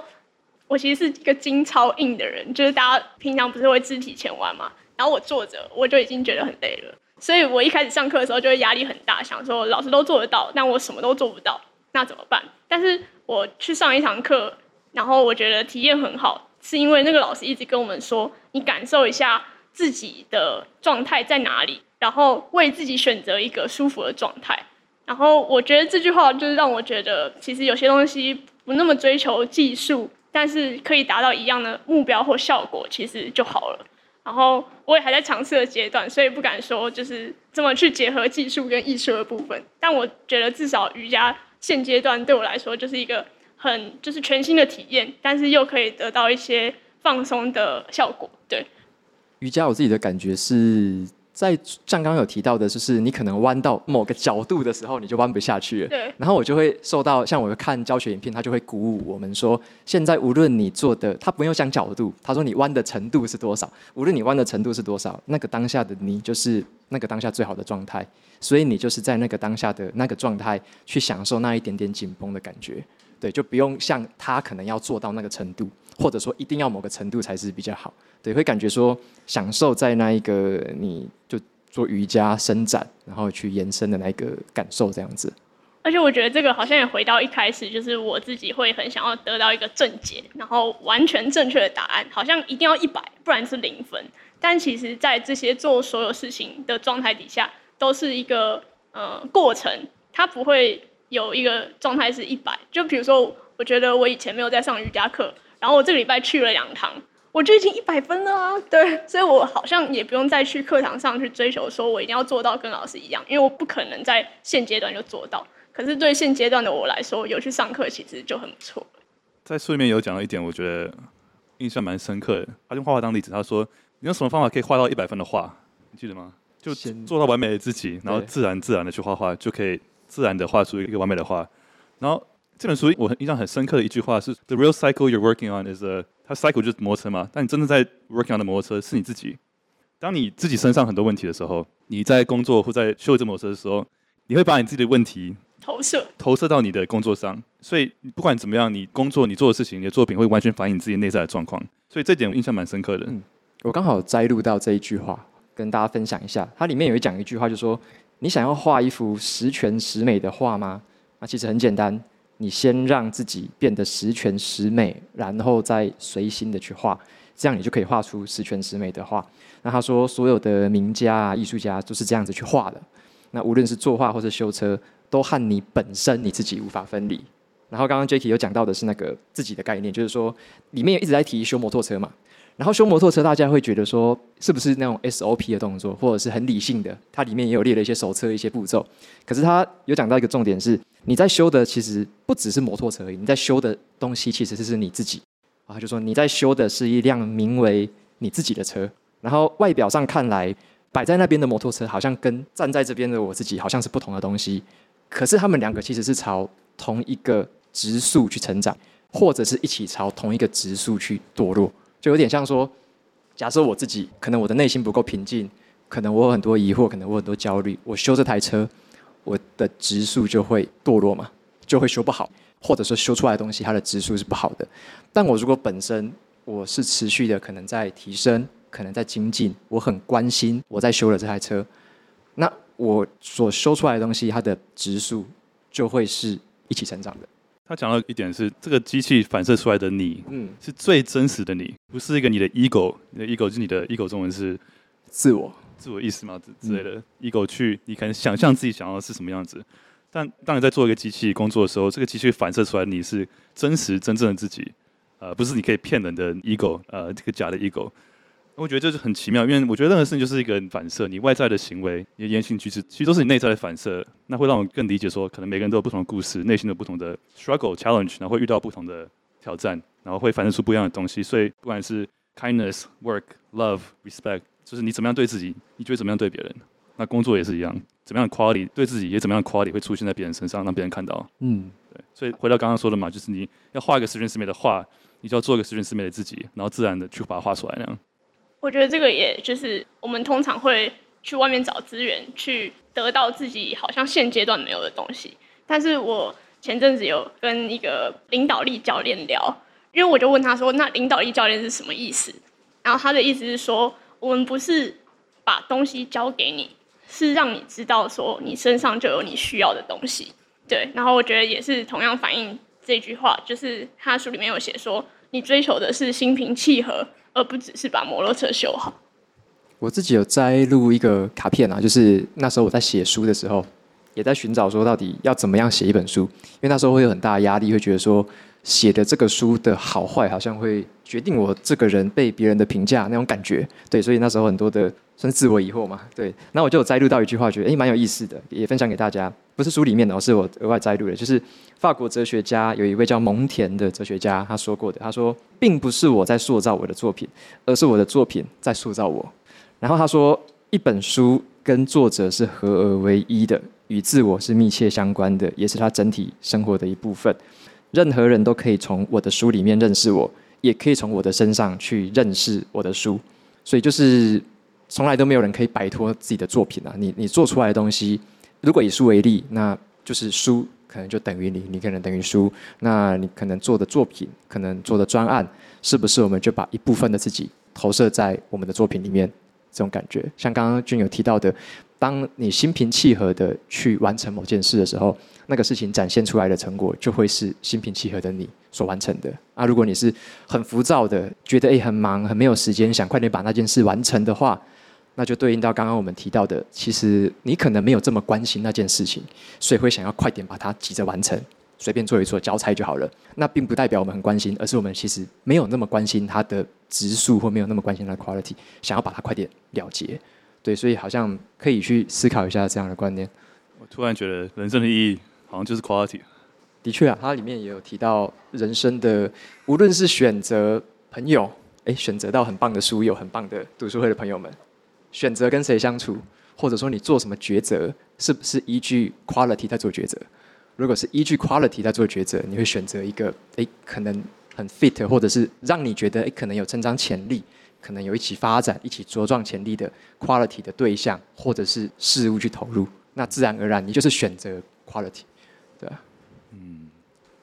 我其实是一个筋超硬的人，就是大家平常不是会肢体前弯嘛？然后我坐着我就已经觉得很累了，所以我一开始上课的时候就会压力很大，想说老师都做得到，但我什么都做不到，那怎么办？但是我去上一堂课，然后我觉得体验很好，是因为那个老师一直跟我们说，你感受一下自己的状态在哪里，然后为自己选择一个舒服的状态。然后我觉得这句话就是让我觉得，其实有些东西不那么追求技术，但是可以达到一样的目标或效果，其实就好了。然后我也还在尝试的阶段，所以不敢说就是这么去结合技术跟艺术的部分。但我觉得至少瑜伽现阶段对我来说就是一个很就是全新的体验，但是又可以得到一些放松的效果。对，瑜伽我自己的感觉是。在像刚刚有提到的，就是你可能弯到某个角度的时候，你就弯不下去了。对。然后我就会受到，像我看教学影片，他就会鼓舞我们说，现在无论你做的，他不用讲角度，他说你弯的程度是多少，无论你弯的程度是多少，那个当下的你就是那个当下最好的状态，所以你就是在那个当下的那个状态去享受那一点点紧绷的感觉。对，就不用像他可能要做到那个程度，或者说一定要某个程度才是比较好。对，会感觉说享受在那一个你就做瑜伽伸展，然后去延伸的那个感受这样子。而且我觉得这个好像也回到一开始，就是我自己会很想要得到一个正解，然后完全正确的答案，好像一定要一百，不然是零分。但其实，在这些做所有事情的状态底下，都是一个呃过程，它不会有一个状态是一百。就比如说，我觉得我以前没有在上瑜伽课，然后我这个礼拜去了两堂。我就已经一百分了啊，对，所以我好像也不用再去课堂上去追求，说我一定要做到跟老师一样，因为我不可能在现阶段就做到。可是对现阶段的我来说，有去上课其实就很不错。在书里面有讲到一点，我觉得印象蛮深刻的。他用画画当例子，他说：“你用什么方法可以画到一百分的画？你记得吗？就做到完美的自己，然后自然自然的去画画，就可以自然的画出一个完美的画。”然后这本书我印象很深刻的一句话是：“The real cycle you're working on is a 它 cycle 就是摩托车嘛，但你真正在 working on 的摩托车是你自己。当你自己身上很多问题的时候，你在工作或在修这摩托车的时候，你会把你自己的问题投射投射到你的工作上。所以不管怎么样，你工作你做的事情，你的作品会完全反映你自己内在的状况。所以这点我印象蛮深刻的。嗯，我刚好摘录到这一句话，跟大家分享一下。它里面有一讲一句话，就是说你想要画一幅十全十美的画吗？那其实很简单。你先让自己变得十全十美，然后再随心的去画，这样你就可以画出十全十美的画。那他说，所有的名家啊、艺术家都是这样子去画的。那无论是作画或是修车，都和你本身你自己无法分离。然后刚刚 Jacky 有讲到的是那个自己的概念，就是说里面一直在提修摩托车嘛。然后修摩托车，大家会觉得说是不是那种 SOP 的动作，或者是很理性的？它里面也有列了一些手册、一些步骤。可是他有讲到一个重点是，你在修的其实不只是摩托车而已，你在修的东西其实是你自己。啊，就说你在修的是一辆名为你自己的车。然后外表上看来摆在那边的摩托车，好像跟站在这边的我自己好像是不同的东西。可是他们两个其实是朝同一个质数去成长，或者是一起朝同一个质数去堕落。就有点像说，假设我自己可能我的内心不够平静，可能我有很多疑惑，可能我很多焦虑。我修这台车，我的质数就会堕落嘛，就会修不好，或者说修出来的东西它的质数是不好的。但我如果本身我是持续的，可能在提升，可能在精进，我很关心我在修的这台车，那我所修出来的东西，它的质数就会是一起成长的。他讲到一点是，这个机器反射出来的你，嗯，是最真实的你，不是一个你的 ego，你的 ego 就是你的 ego，中文是自我，自我意识嘛之之类的、嗯、ego 去，你可能想象自己想要的是什么样子，但当你在做一个机器工作的时候，这个机器反射出来你是真实真正的自己，呃，不是你可以骗人的 ego，呃，这个假的 ego。我觉得这是很奇妙，因为我觉得任何事情就是一个反射，你外在的行为、你的言行举止，其实都是你内在的反射。那会让我更理解说，可能每个人都有不同的故事，内心的不同的 struggle、challenge，然后会遇到不同的挑战，然后会反射出不一样的东西。所以不管是 kindness、work、love、respect，就是你怎么样对自己，你觉得怎么样对别人。那工作也是一样，怎么样的 quality 对自己，也怎么样的 quality 会出现在别人身上，让别人看到。嗯，对。所以回到刚刚说的嘛，就是你要画一个十全十美的画，你就要做一个十全十美的自己，然后自然的去把它画出来那样。我觉得这个也就是我们通常会去外面找资源，去得到自己好像现阶段没有的东西。但是我前阵子有跟一个领导力教练聊，因为我就问他说：“那领导力教练是什么意思？”然后他的意思是说，我们不是把东西交给你，是让你知道说你身上就有你需要的东西。对，然后我觉得也是同样反映这句话，就是他书里面有写说，你追求的是心平气和。而不只是把摩托车修好。我自己有摘录一个卡片啊，就是那时候我在写书的时候，也在寻找说到底要怎么样写一本书，因为那时候会有很大的压力，会觉得说写的这个书的好坏好像会决定我这个人被别人的评价那种感觉。对，所以那时候很多的算是自我疑惑嘛。对，那我就有摘录到一句话，觉得诶蛮有意思的，也分享给大家。不是书里面的，是我额外摘录的，就是。法国哲学家有一位叫蒙田的哲学家，他说过的。他说，并不是我在塑造我的作品，而是我的作品在塑造我。然后他说，一本书跟作者是合而为一的，与自我是密切相关的，也是他整体生活的一部分。任何人都可以从我的书里面认识我，也可以从我的身上去认识我的书。所以就是从来都没有人可以摆脱自己的作品啊！你你做出来的东西，如果以书为例，那就是书可能就等于你，你可能等于书。那你可能做的作品，可能做的专案，是不是我们就把一部分的自己投射在我们的作品里面？这种感觉，像刚刚君有提到的，当你心平气和的去完成某件事的时候，那个事情展现出来的成果，就会是心平气和的你所完成的。啊，如果你是很浮躁的，觉得诶很忙，很没有时间，想快点把那件事完成的话，那就对应到刚刚我们提到的，其实你可能没有这么关心那件事情，所以会想要快点把它急着完成。随便做一做交差就好了，那并不代表我们很关心，而是我们其实没有那么关心它的质数，或没有那么关心它的 quality，想要把它快点了结。对，所以好像可以去思考一下这样的观念。我突然觉得人生的意义好像就是 quality。的确啊，它里面也有提到人生的，无论是选择朋友，诶，选择到很棒的书友，很棒的读书会的朋友们，选择跟谁相处，或者说你做什么抉择，是不是依据 quality 在做抉择？如果是依据 quality 在做抉择，你会选择一个诶，可能很 fit，或者是让你觉得诶，可能有成长潜力，可能有一起发展、一起茁壮潜力的 quality 的对象或者是事物去投入，那自然而然你就是选择 quality，对啊，嗯，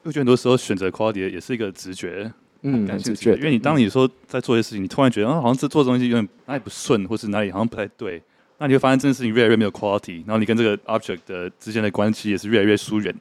我觉得很多时候选择 quality 也是一个直觉，嗯，感直觉，因为你当你说在做一些事情，你突然觉得啊，好像这做东西有点哪里不顺，或是哪里好像不太对。那你会发现这件事情越来越没有 quality，然后你跟这个 object 的之间的关系也是越来越疏远。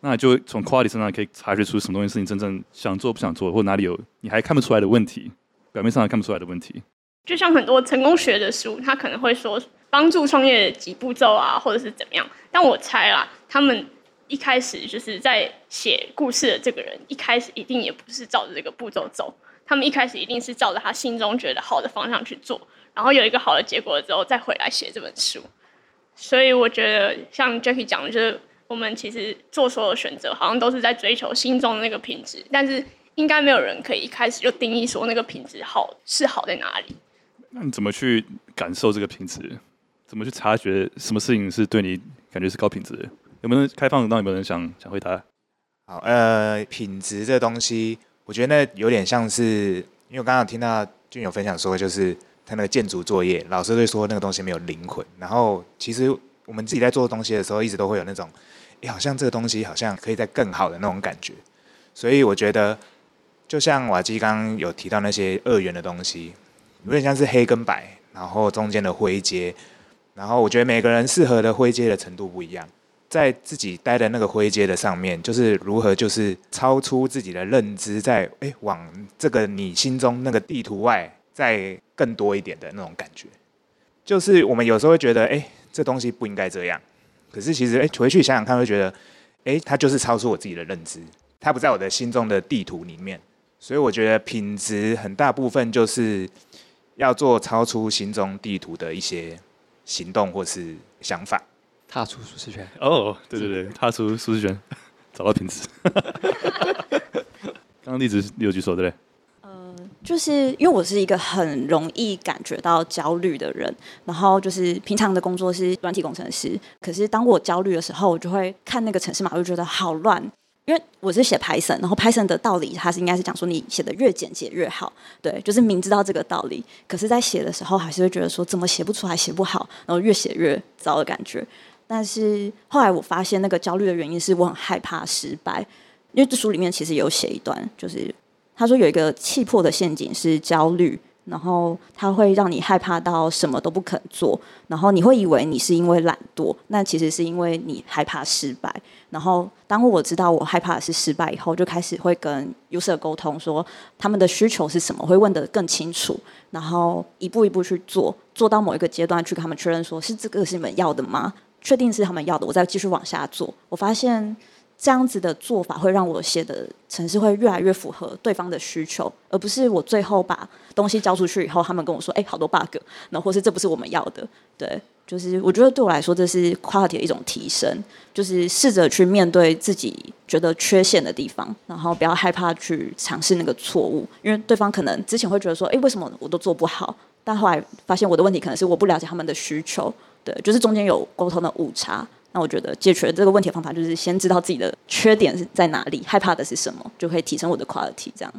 那你就从 quality 身上可以察觉出什么东西是你真正想做不想做，或哪里有你还看不出来的问题，表面上还看不出来的问题。就像很多成功学的书，他可能会说帮助创业几步骤啊，或者是怎么样。但我猜啦，他们一开始就是在写故事的这个人，一开始一定也不是照着这个步骤走，他们一开始一定是照着他心中觉得好的方向去做。然后有一个好的结果之后，再回来写这本书。所以我觉得，像 Jackie 讲，就是我们其实做所有选择，好像都是在追求心中的那个品质。但是，应该没有人可以一开始就定义说那个品质好是好在哪里。那你怎么去感受这个品质？怎么去察觉什么事情是对你感觉是高品质的？有没有人开放？让有没有人想想回答？好，呃，品质这东西，我觉得那有点像是，因为我刚刚听到俊友分享说，就是。他那个建筑作业，老师会说那个东西没有灵魂。然后其实我们自己在做东西的时候，一直都会有那种，哎，好像这个东西好像可以再更好的那种感觉。所以我觉得，就像瓦基刚刚有提到那些二元的东西，有点像是黑跟白，然后中间的灰阶。然后我觉得每个人适合的灰阶的程度不一样，在自己待的那个灰阶的上面，就是如何就是超出自己的认知，在哎往这个你心中那个地图外。再更多一点的那种感觉，就是我们有时候会觉得，哎、这东西不应该这样。可是其实，哎、回去想想看，会觉得，哎、它就是超出我自己的认知，它不在我的心中的地图里面。所以我觉得品质很大部分就是要做超出心中地图的一些行动或是想法，踏出舒适圈。哦，oh, 对对对，踏出舒适圈，*laughs* 找到品质。*laughs* 刚刚例子你有举手对不对？就是因为我是一个很容易感觉到焦虑的人，然后就是平常的工作是软体工程师，可是当我焦虑的时候，我就会看那个程式码，我就觉得好乱。因为我是写 Python，然后 Python 的道理，它是应该是讲说你写的越简洁越好，对，就是明知道这个道理，可是在写的时候还是会觉得说怎么写不出来，写不好，然后越写越糟的感觉。但是后来我发现那个焦虑的原因是我很害怕失败，因为这书里面其实有写一段，就是。他说有一个气魄的陷阱是焦虑，然后它会让你害怕到什么都不肯做，然后你会以为你是因为懒惰，那其实是因为你害怕失败。然后当我知道我害怕的是失败以后，就开始会跟 user 沟通，说他们的需求是什么，会问得更清楚，然后一步一步去做，做到某一个阶段去跟他们确认，说是这个是你们要的吗？确定是他们要的，我再继续往下做。我发现。这样子的做法会让我写的程式会越来越符合对方的需求，而不是我最后把东西交出去以后，他们跟我说：“哎，好多 bug，那或是这不是我们要的。”对，就是我觉得对我来说，这是 quality 的一种提升，就是试着去面对自己觉得缺陷的地方，然后不要害怕去尝试那个错误，因为对方可能之前会觉得说：“哎，为什么我都做不好？”但后来发现我的问题可能是我不了解他们的需求，对，就是中间有沟通的误差。那我觉得解决这个问题的方法就是先知道自己的缺点是在哪里，害怕的是什么，就可以提升我的 quality 这样。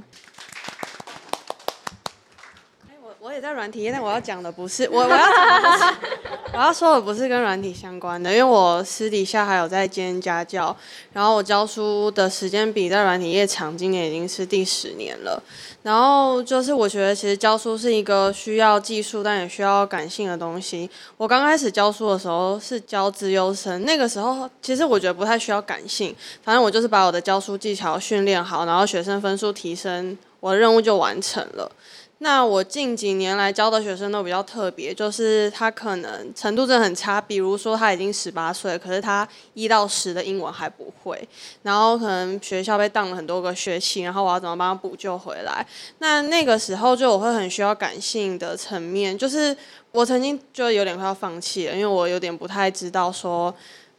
我在软体业，但我要讲的不是 *laughs* 我，我要讲的是 *laughs* 我要说的不是跟软体相关的，因为我私底下还有在兼家教，然后我教书的时间比在软体业长，今年已经是第十年了。然后就是我觉得其实教书是一个需要技术但也需要感性的东西。我刚开始教书的时候是教资优生，那个时候其实我觉得不太需要感性，反正我就是把我的教书技巧训练好，然后学生分数提升，我的任务就完成了。那我近几年来教的学生都比较特别，就是他可能程度真的很差，比如说他已经十八岁，可是他一到十的英文还不会，然后可能学校被当了很多个学期，然后我要怎么帮他补救回来？那那个时候就我会很需要感性的层面，就是我曾经就有点快要放弃了，因为我有点不太知道说。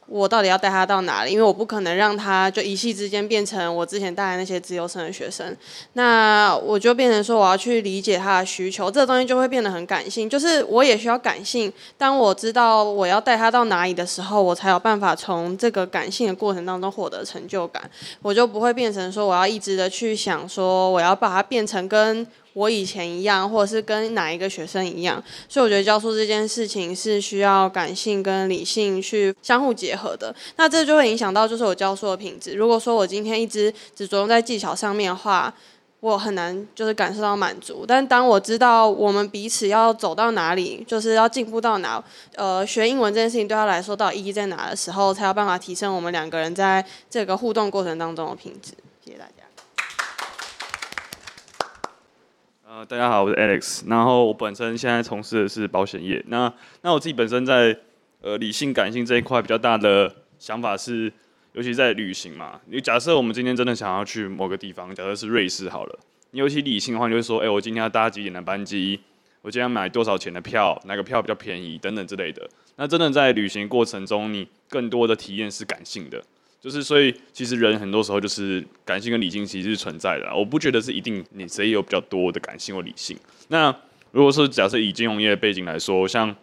我到底要带他到哪里？因为我不可能让他就一夕之间变成我之前带来那些资优生的学生。那我就变成说，我要去理解他的需求，这个东西就会变得很感性。就是我也需要感性，当我知道我要带他到哪里的时候，我才有办法从这个感性的过程当中获得成就感。我就不会变成说，我要一直的去想说，我要把它变成跟。我以前一样，或者是跟哪一个学生一样，所以我觉得教书这件事情是需要感性跟理性去相互结合的。那这就会影响到就是我教书的品质。如果说我今天一直只着重在技巧上面的话，我很难就是感受到满足。但当我知道我们彼此要走到哪里，就是要进步到哪，呃，学英文这件事情对他来说到底意义在哪的时候，才有办法提升我们两个人在这个互动过程当中的品质。谢谢大家。大家好，我是 Alex。然后我本身现在从事的是保险业。那那我自己本身在呃理性感性这一块比较大的想法是，尤其在旅行嘛。你假设我们今天真的想要去某个地方，假设是瑞士好了。你尤其理性的话，你就会说，哎，我今天要搭几点的班机？我今天要买多少钱的票？哪个票比较便宜？等等之类的。那真的在旅行过程中，你更多的体验是感性的。就是，所以其实人很多时候就是感性跟理性其实是存在的。我不觉得是一定你谁有比较多的感性或理性。那如果说假设以金融业背景来说，像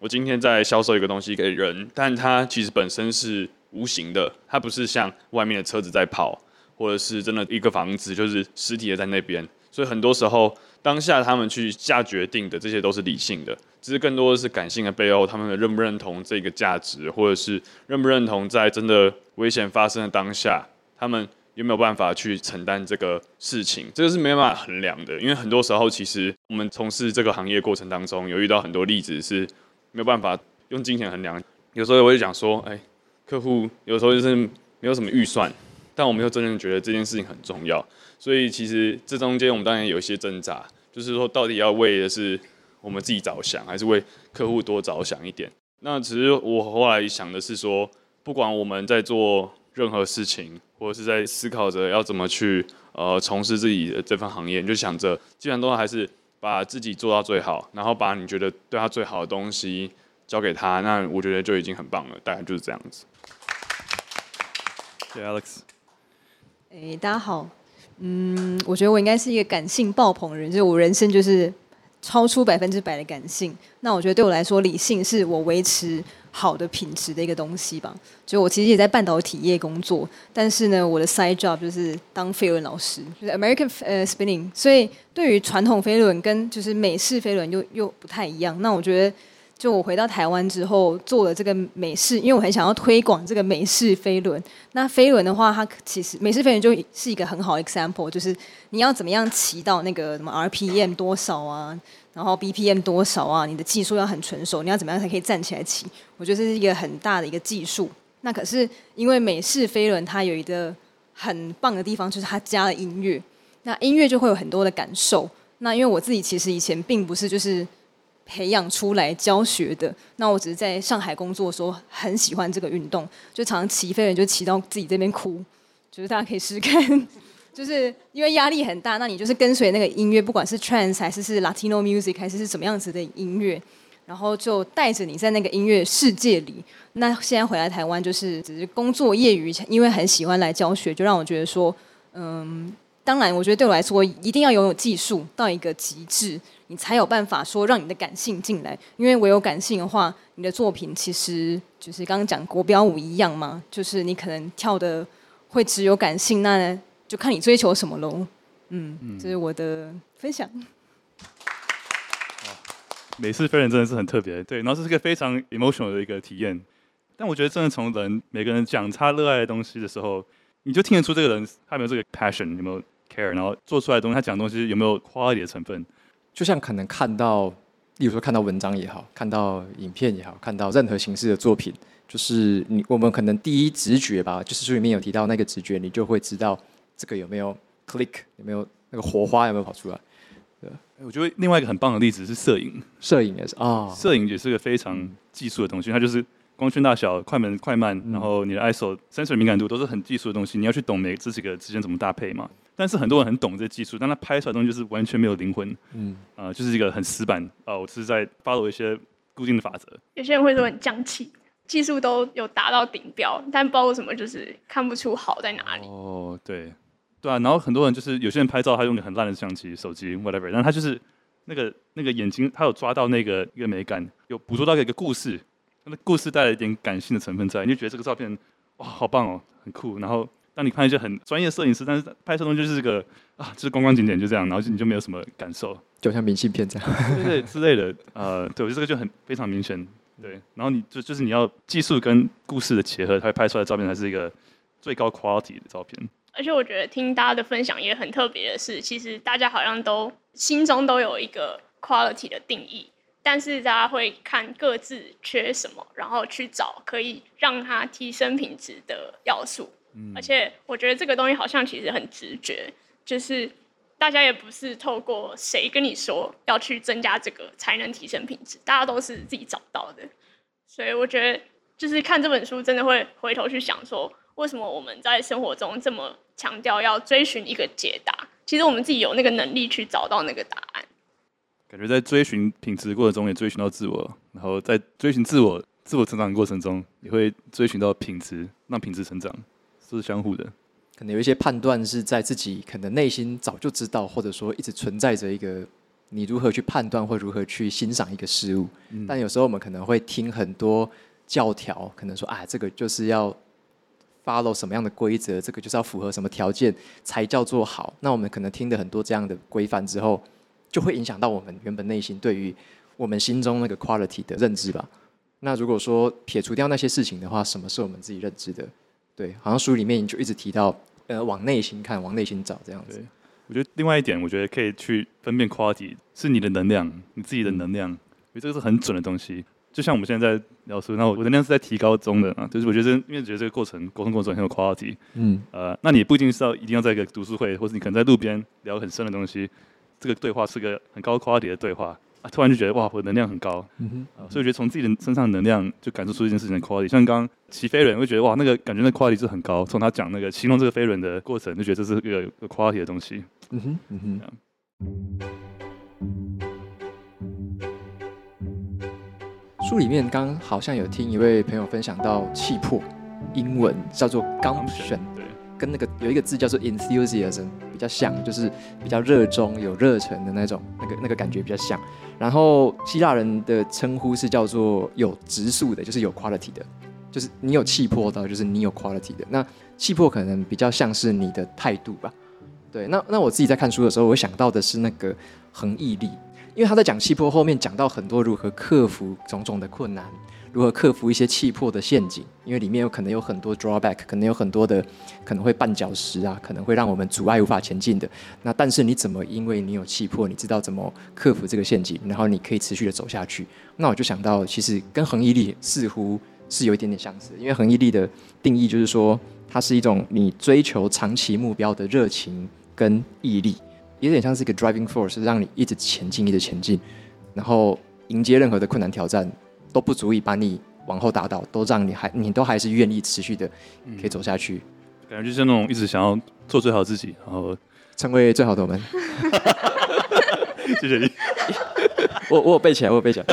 我今天在销售一个东西给人，但它其实本身是无形的，它不是像外面的车子在跑，或者是真的一个房子就是实体的在那边。所以很多时候当下他们去下决定的这些都是理性的。只是更多的是感性的背后，他们的认不认同这个价值，或者是认不认同在真的危险发生的当下，他们有没有办法去承担这个事情？这个是没办法衡量的，因为很多时候其实我们从事这个行业过程当中，有遇到很多例子是没有办法用金钱衡量。有时候我会讲说，哎，客户有时候就是没有什么预算，但我们又真正觉得这件事情很重要，所以其实这中间我们当然有一些挣扎，就是说到底要为的是。我们自己着想，还是为客户多着想一点？那其实我后来想的是说，不管我们在做任何事情，或者是在思考着要怎么去呃从事自己的这份行业，你就想着，基本上都还是把自己做到最好，然后把你觉得对他最好的东西交给他，那我觉得就已经很棒了。大概就是这样子。谢谢 Alex。哎，大家好，嗯，我觉得我应该是一个感性爆棚的人，就是我人生就是。超出百分之百的感性，那我觉得对我来说，理性是我维持好的品质的一个东西吧。就我其实也在半导体业工作，但是呢，我的 side job 就是当飞轮老师，就是 American 呃 spinning。所以对于传统飞轮跟就是美式飞轮又又不太一样。那我觉得。就我回到台湾之后，做了这个美式，因为我很想要推广这个美式飞轮。那飞轮的话，它其实美式飞轮就是一个很好的 example，就是你要怎么样骑到那个什么 RPM 多少啊，然后 BPM 多少啊，你的技术要很纯熟，你要怎么样才可以站起来骑？我觉得这是一个很大的一个技术。那可是因为美式飞轮它有一个很棒的地方，就是它加了音乐，那音乐就会有很多的感受。那因为我自己其实以前并不是就是。培养出来教学的，那我只是在上海工作的时候很喜欢这个运动，就常常骑飞轮就骑到自己这边哭，就是大家可以试试看，*laughs* 就是因为压力很大，那你就是跟随那个音乐，不管是 trance 还是是 Latino music 还是是什么样子的音乐，然后就带着你在那个音乐世界里。那现在回来台湾就是只是工作业余，因为很喜欢来教学，就让我觉得说，嗯，当然我觉得对我来说一定要拥有技术到一个极致。你才有办法说让你的感性进来。因为唯有感性的话，你的作品其实就是刚刚讲国标舞一样嘛，就是你可能跳的会只有感性，那就看你追求什么喽。嗯，嗯，这是我的分享。美式飞人真的是很特别，对，然后这是一个非常 emotional 的一个体验。但我觉得真的从人每个人讲他热爱的东西的时候，你就听得出这个人他有没有这个 passion，有没有 care，然后做出来的东西，他讲的东西有没有 quality 的成分。就像可能看到，例如说看到文章也好，看到影片也好，看到任何形式的作品，就是你我们可能第一直觉吧，就是书里面有提到那个直觉，你就会知道这个有没有 click，有没有那个火花有没有跑出来。对，我觉得另外一个很棒的例子是摄影，摄影也是啊，摄影也是个非常技术的东西，它就是光圈大小、快门、快慢，然后你的 ISO、sensor 敏感度都是很技术的东西，你要去懂每这几个之间怎么搭配嘛。但是很多人很懂这技术，但他拍出来的东西就是完全没有灵魂，嗯，啊、呃，就是一个很死板啊、呃，我是在 follow 一些固定的法则。有些人会说很匠气，技术都有达到顶标，但不知道为什么就是看不出好在哪里。哦，对。对啊，然后很多人就是有些人拍照，他用个很烂的相机、手机，whatever，但他就是那个那个眼睛，他有抓到那个一个美感，有捕捉到一个故事，那故事带了一点感性的成分在，你就觉得这个照片哇，好棒哦，很酷。然后当你看一些很专业的摄影师，但是拍摄东西就是这个啊，就是观光景点就这样，然后你就没有什么感受，就像明信片这样，对对之类的。呃，对，我觉得这个就很非常明显。对，然后你就就是你要技术跟故事的结合，它会拍出来的照片才是一个最高 quality 的照片。而且我觉得听大家的分享也很特别的是，其实大家好像都心中都有一个 quality 的定义，但是大家会看各自缺什么，然后去找可以让它提升品质的要素。嗯。而且我觉得这个东西好像其实很直觉，就是大家也不是透过谁跟你说要去增加这个才能提升品质，大家都是自己找到的。所以我觉得就是看这本书，真的会回头去想说。为什么我们在生活中这么强调要追寻一个解答？其实我们自己有那个能力去找到那个答案。感觉在追寻品质过程中也追寻到自我，然后在追寻自我、自我成长的过程中也会追寻到品质，让品质成长，是相互的。可能有一些判断是在自己可能内心早就知道，或者说一直存在着一个你如何去判断或如何去欣赏一个事物。嗯。但有时候我们可能会听很多教条，可能说啊，这个就是要。follow 什么样的规则，这个就是要符合什么条件才叫做好。那我们可能听的很多这样的规范之后，就会影响到我们原本内心对于我们心中那个 quality 的认知吧。那如果说撇除掉那些事情的话，什么是我们自己认知的？对，好像书里面就一直提到，呃，往内心看，往内心找这样子。我觉得另外一点，我觉得可以去分辨 quality 是你的能量，你自己的能量，因为这个是很准的东西。就像我们现在在聊书，那我能量是在提高中的啊，就是我觉得，因为觉得这个过程沟通过程很有 quality，嗯，呃，那你不一定是要一定要在一个读书会，或者你可能在路边聊很深的东西，这个对话是个很高 quality 的对话。啊，突然就觉得哇，我能量很高，嗯哼，啊，所以我觉得从自己的身上的能量就感受出一件事情的 quality，像刚刚骑飞轮，会觉得哇，那个感觉那 quality 是很高，从他讲那个形容这个飞轮的过程，就觉得这是一个有 quality 的东西，嗯哼，嗯哼。书里面刚好像有听一位朋友分享到气魄，英文叫做 gumption，对，跟那个有一个字叫做 enthusiasm 比较像，就是比较热衷、有热忱的那种，那个那个感觉比较像。然后希腊人的称呼是叫做有直素的，就是有 quality 的，就是你有气魄到，就是你有 quality 的。那气魄可能比较像是你的态度吧。对，那那我自己在看书的时候，我想到的是那个恒毅力。因为他在讲气魄后面讲到很多如何克服种种的困难，如何克服一些气魄的陷阱。因为里面有可能有很多 drawback，可能有很多的可能会绊脚石啊，可能会让我们阻碍无法前进的。那但是你怎么因为你有气魄，你知道怎么克服这个陷阱，然后你可以持续的走下去。那我就想到，其实跟恒毅力似乎是有一点点相似。因为恒毅力的定义就是说，它是一种你追求长期目标的热情跟毅力。有点像是一个 driving force，让你一直前进，一直前进，然后迎接任何的困难挑战，都不足以把你往后打倒，都让你还你都还是愿意持续的可以走下去。嗯、感觉就是那种一直想要做最好自己，然后成为最好的我们。*laughs* 谢谢你，*laughs* 我我有背起来，我有背起来。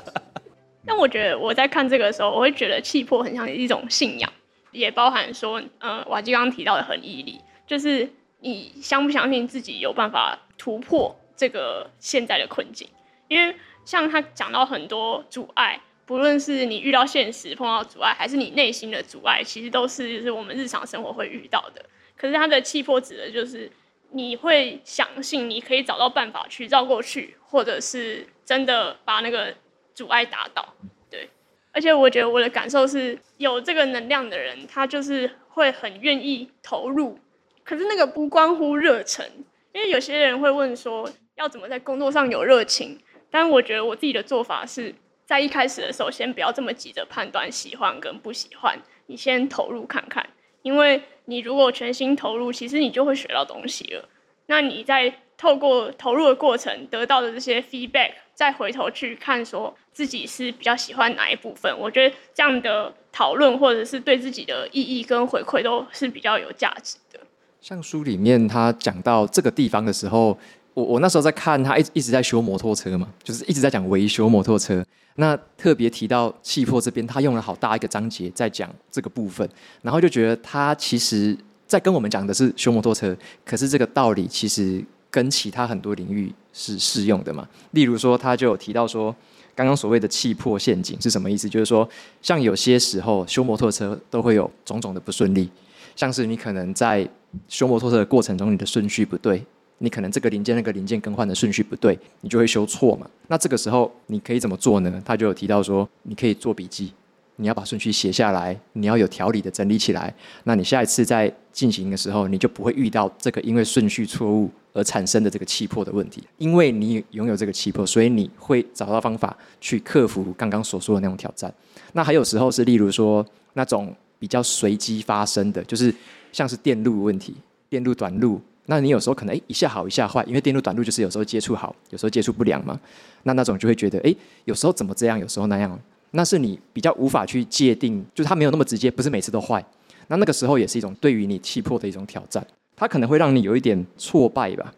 *laughs* 但我觉得我在看这个的时候，我会觉得气魄很像一种信仰，也包含说，呃，瓦基刚刚提到的很毅力，就是。你相不相信自己有办法突破这个现在的困境。因为像他讲到很多阻碍，不论是你遇到现实碰到阻碍，还是你内心的阻碍，其实都是就是我们日常生活会遇到的。可是他的气魄指的就是你会相信你可以找到办法去绕过去，或者是真的把那个阻碍打倒。对，而且我觉得我的感受是有这个能量的人，他就是会很愿意投入。可是那个不关乎热忱，因为有些人会问说要怎么在工作上有热情。但我觉得我自己的做法是在一开始的时候，先不要这么急着判断喜欢跟不喜欢，你先投入看看，因为你如果全心投入，其实你就会学到东西了。那你在透过投入的过程得到的这些 feedback，再回头去看说自己是比较喜欢哪一部分，我觉得这样的讨论或者是对自己的意义跟回馈都是比较有价值的。像书里面他讲到这个地方的时候。我我那时候在看他一一直在修摩托车嘛，就是一直在讲维修摩托车。那特别提到气魄这边，他用了好大一个章节在讲这个部分，然后就觉得他其实在跟我们讲的是修摩托车，可是这个道理其实跟其他很多领域是适用的嘛。例如说，他就有提到说，刚刚所谓的气魄陷阱是什么意思？就是说，像有些时候修摩托车都会有种种的不顺利，像是你可能在修摩托车的过程中，你的顺序不对。你可能这个零件那个零件更换的顺序不对，你就会修错嘛。那这个时候你可以怎么做呢？他就有提到说，你可以做笔记，你要把顺序写下来，你要有条理的整理起来。那你下一次在进行的时候，你就不会遇到这个因为顺序错误而产生的这个气魄的问题。因为你拥有这个气魄，所以你会找到方法去克服刚刚所说的那种挑战。那还有时候是例如说那种比较随机发生的，就是像是电路问题，电路短路。那你有时候可能诶一下好一下坏，因为电路短路就是有时候接触好，有时候接触不良嘛。那那种就会觉得诶有时候怎么这样，有时候那样。那是你比较无法去界定，就是它没有那么直接，不是每次都坏。那那个时候也是一种对于你气魄的一种挑战，它可能会让你有一点挫败吧。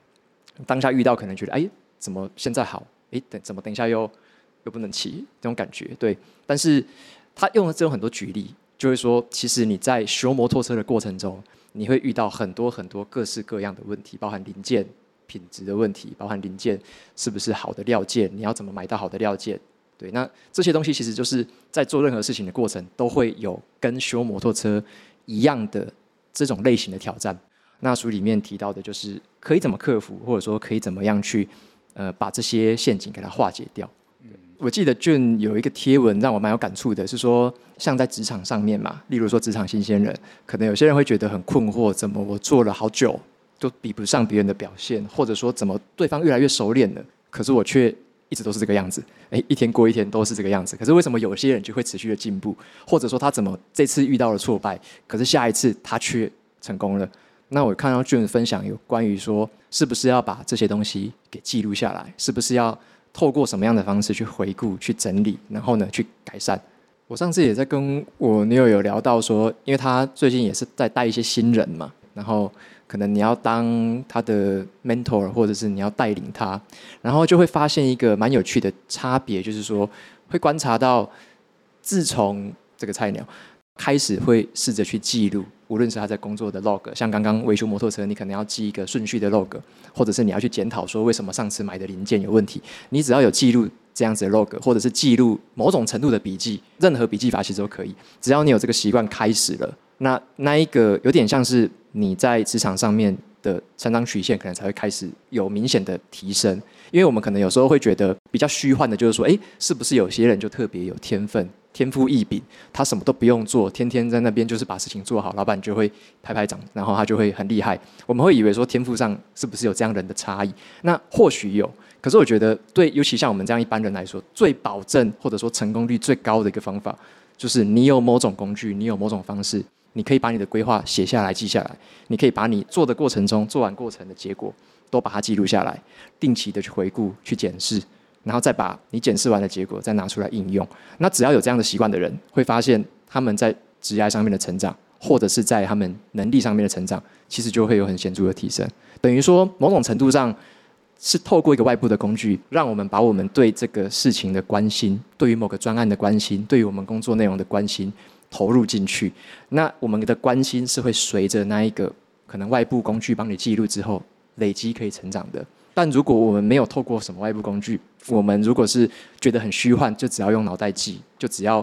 当下遇到可能觉得哎怎么现在好，哎等怎么等一下又又不能骑这种感觉，对。但是他用了这种很多举例，就会说其实你在修摩托车的过程中。你会遇到很多很多各式各样的问题，包含零件品质的问题，包含零件是不是好的料件，你要怎么买到好的料件？对，那这些东西其实就是在做任何事情的过程都会有跟修摩托车一样的这种类型的挑战。那书里面提到的就是可以怎么克服，或者说可以怎么样去呃把这些陷阱给它化解掉。我记得俊有一个贴文让我蛮有感触的，是说像在职场上面嘛，例如说职场新鲜人，可能有些人会觉得很困惑，怎么我做了好久都比不上别人的表现，或者说怎么对方越来越熟练了，可是我却一直都是这个样子，诶，一天过一天都是这个样子，可是为什么有些人就会持续的进步，或者说他怎么这次遇到了挫败，可是下一次他却成功了？那我看到俊分享有关于说，是不是要把这些东西给记录下来，是不是要？透过什么样的方式去回顾、去整理，然后呢，去改善。我上次也在跟我女友有聊到说，因为她最近也是在带一些新人嘛，然后可能你要当她的 mentor，或者是你要带领她，然后就会发现一个蛮有趣的差别，就是说会观察到，自从这个菜鸟开始会试着去记录。无论是他在工作的 log，像刚刚维修摩托车，你可能要记一个顺序的 log，或者是你要去检讨说为什么上次买的零件有问题，你只要有记录这样子的 log，或者是记录某种程度的笔记，任何笔记法其实都可以，只要你有这个习惯开始了，那那一个有点像是你在职场上面的成长曲线，可能才会开始有明显的提升，因为我们可能有时候会觉得比较虚幻的，就是说，诶，是不是有些人就特别有天分？天赋异禀，他什么都不用做，天天在那边就是把事情做好，老板就会拍拍掌，然后他就会很厉害。我们会以为说天赋上是不是有这样人的差异？那或许有，可是我觉得对，尤其像我们这样一般人来说，最保证或者说成功率最高的一个方法，就是你有某种工具，你有某种方式，你可以把你的规划写下来、记下来，你可以把你做的过程中做完过程的结果都把它记录下来，定期的去回顾、去检视。然后再把你检视完的结果再拿出来应用。那只要有这样的习惯的人，会发现他们在职业上面的成长，或者是在他们能力上面的成长，其实就会有很显著的提升。等于说，某种程度上是透过一个外部的工具，让我们把我们对这个事情的关心，对于某个专案的关心，对于我们工作内容的关心投入进去。那我们的关心是会随着那一个可能外部工具帮你记录之后累积可以成长的。但如果我们没有透过什么外部工具，我们如果是觉得很虚幻，就只要用脑袋记，就只要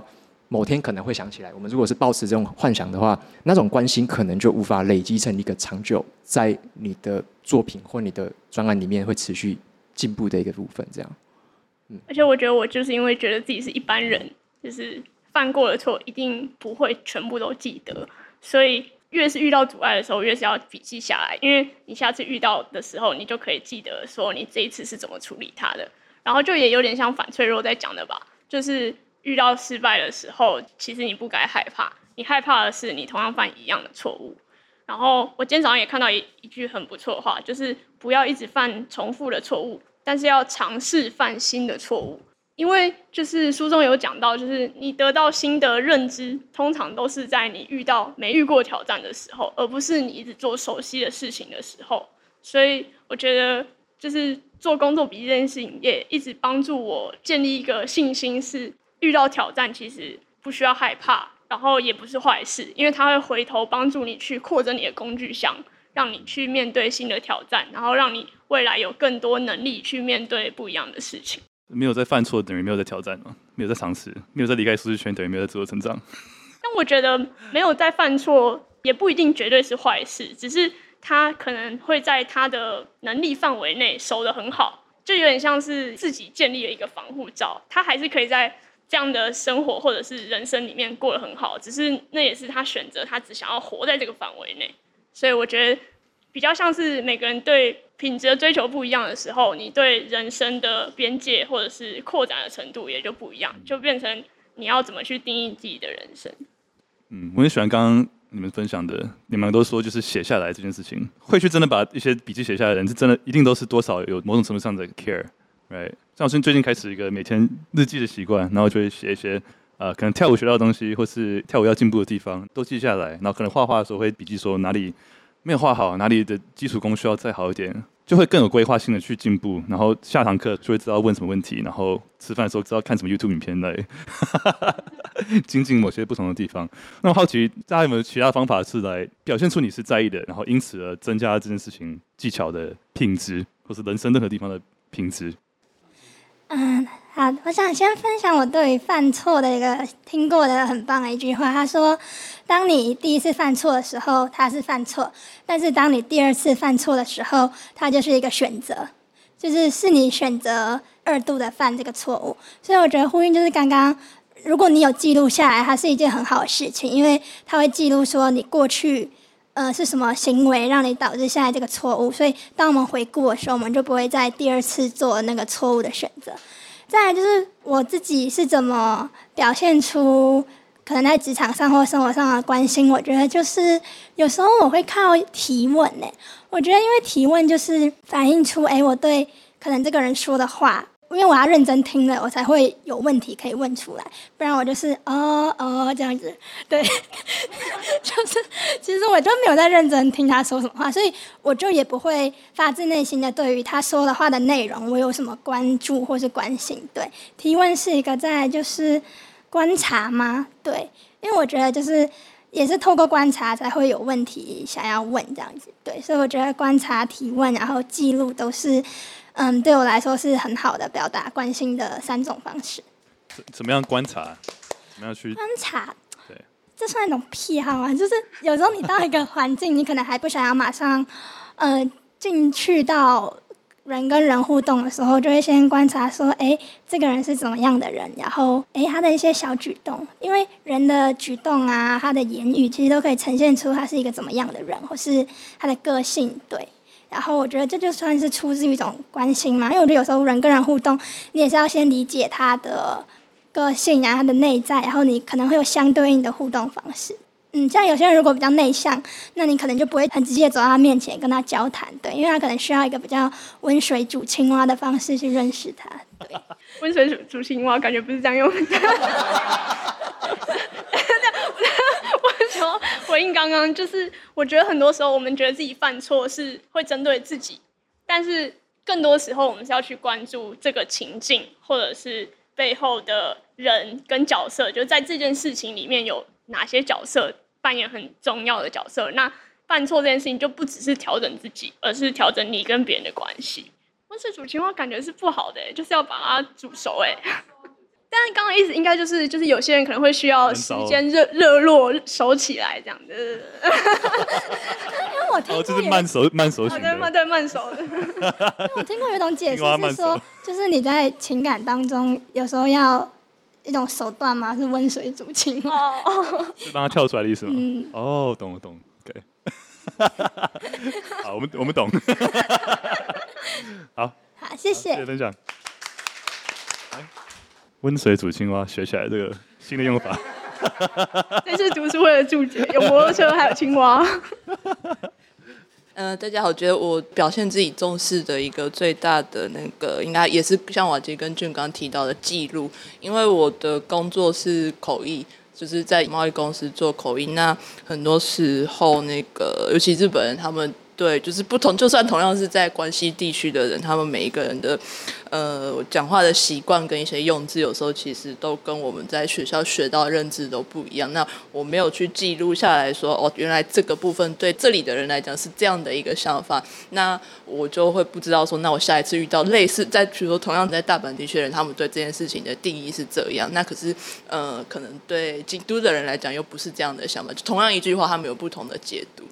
某天可能会想起来。我们如果是抱持这种幻想的话，那种关心可能就无法累积成一个长久在你的作品或你的专案里面会持续进步的一个部分。这样，嗯。而且我觉得我就是因为觉得自己是一般人，就是犯过的错一定不会全部都记得，所以。越是遇到阻碍的时候，越是要笔记下来，因为你下次遇到的时候，你就可以记得说你这一次是怎么处理它的。然后就也有点像反脆弱在讲的吧，就是遇到失败的时候，其实你不该害怕，你害怕的是你同样犯一样的错误。然后我今天早上也看到一一句很不错的话，就是不要一直犯重复的错误，但是要尝试犯新的错误。因为就是书中有讲到，就是你得到新的认知，通常都是在你遇到没遇过挑战的时候，而不是你一直做熟悉的事情的时候。所以我觉得，就是做工作笔记这件事情，也一直帮助我建立一个信心，是遇到挑战其实不需要害怕，然后也不是坏事，因为它会回头帮助你去扩增你的工具箱，让你去面对新的挑战，然后让你未来有更多能力去面对不一样的事情。没有在犯错等于没有在挑战吗？没有在尝试，没有在离开舒适圈等于没有在自我成长。*laughs* 但我觉得没有在犯错也不一定绝对是坏事，只是他可能会在他的能力范围内守得很好，就有点像是自己建立了一个防护罩，他还是可以在这样的生活或者是人生里面过得很好，只是那也是他选择，他只想要活在这个范围内，所以我觉得比较像是每个人对。品质的追求不一样的时候，你对人生的边界或者是扩展的程度也就不一样，就变成你要怎么去定义自己的人生。嗯，我很喜欢刚刚你们分享的，你们都说就是写下来这件事情，会去真的把一些笔记写下来的人，是真的一定都是多少有某种程度上的 care，right？像我最近开始一个每天日记的习惯，然后就会写一些呃，可能跳舞学到的东西，或是跳舞要进步的地方，都记下来，然后可能画画的时候会笔记说哪里。没有画好，哪里的基础功需要再好一点，就会更有规划性的去进步。然后下堂课就会知道问什么问题，然后吃饭的时候知道看什么 YouTube 影片来 *laughs* 精进某些不同的地方。那我好奇大家有没有其他方法是来表现出你是在意的，然后因此而增加这件事情技巧的品质，或是人生任何地方的品质？嗯。好，我想先分享我对于犯错的一个听过的很棒的一句话。他说：“当你第一次犯错的时候，它是犯错；但是当你第二次犯错的时候，它就是一个选择，就是是你选择二度的犯这个错误。”所以我觉得呼应就是刚刚，如果你有记录下来，它是一件很好的事情，因为它会记录说你过去呃是什么行为让你导致现在这个错误。所以当我们回顾的时候，我们就不会再第二次做那个错误的选择。再来就是我自己是怎么表现出可能在职场上或生活上的关心，我觉得就是有时候我会靠提问呢。我觉得因为提问就是反映出，哎，我对可能这个人说的话。因为我要认真听了，我才会有问题可以问出来，不然我就是哦哦这样子，对，*laughs* 就是其实我就没有在认真听他说什么话，所以我就也不会发自内心的对于他说的话的内容我有什么关注或是关心。对，提问是一个在就是观察吗？对，因为我觉得就是也是透过观察才会有问题想要问这样子。对，所以我觉得观察、提问，然后记录都是。嗯，对我来说是很好的表达关心的三种方式。怎么样观察？怎么样去观察？对，这算一种癖好啊？就是有时候你到一个环境，你可能还不想要马上，呃，进去到人跟人互动的时候，就会先观察说，哎，这个人是怎么样的人，然后，哎，他的一些小举动，因为人的举动啊，他的言语，其实都可以呈现出他是一个怎么样的人，或是他的个性，对。然后我觉得这就算是出自于一种关心嘛，因为我觉得有时候人跟人互动，你也是要先理解他的个性啊，他的内在，然后你可能会有相对应的互动方式。嗯，像有些人如果比较内向，那你可能就不会很直接走到他面前跟他交谈，对，因为他可能需要一个比较温水煮青蛙的方式去认识他。对，*laughs* 温水煮煮青蛙感觉不是这样用的。*laughs* 回应刚刚，就是我觉得很多时候我们觉得自己犯错是会针对自己，但是更多时候我们是要去关注这个情境，或者是背后的人跟角色，就在这件事情里面有哪些角色扮演很重要的角色。那犯错这件事情就不只是调整自己，而是调整你跟别人的关系。温水煮青蛙感觉是不好的，就是要把它煮熟哎。但是刚刚意思应该就是就是有些人可能会需要时间热热络熟起来这样子。*laughs* 因为我听过、哦，就是慢熟慢熟型的。对慢对慢熟的。我听过有一种解释是说，就是你在情感当中有时候要一种手段嘛，是温水煮青蛙。*laughs* 是帮他跳出来的意思吗？嗯。哦，懂了懂了。OK。*laughs* 好，我们我们懂。*laughs* 好。好，谢谢。谢谢分享。温水煮青蛙，学起来这个新的用法。这次读书会的注解，有摩托车，还有青蛙。嗯、大家好，我觉得我表现自己重视的一个最大的那个，应该也是像瓦杰跟俊刚提到的记录，因为我的工作是口译，就是在贸易公司做口译，那很多时候那个，尤其日本人他们。对，就是不同，就算同样是在关西地区的人，他们每一个人的，呃，讲话的习惯跟一些用字，有时候其实都跟我们在学校学到认知都不一样。那我没有去记录下来说，哦，原来这个部分对这里的人来讲是这样的一个想法，那我就会不知道说，那我下一次遇到类似在，比如说同样在大阪地区的人，他们对这件事情的定义是这样，那可是，呃，可能对京都的人来讲又不是这样的想法，就同样一句话，他们有不同的解读。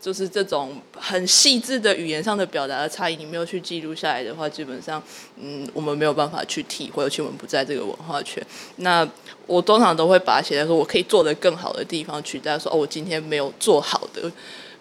就是这种很细致的语言上的表达的差异，你没有去记录下来的话，基本上，嗯，我们没有办法去体会，尤其我们不在这个文化圈。那我通常都会把它写在说我可以做的更好的地方，取代说哦，我今天没有做好的。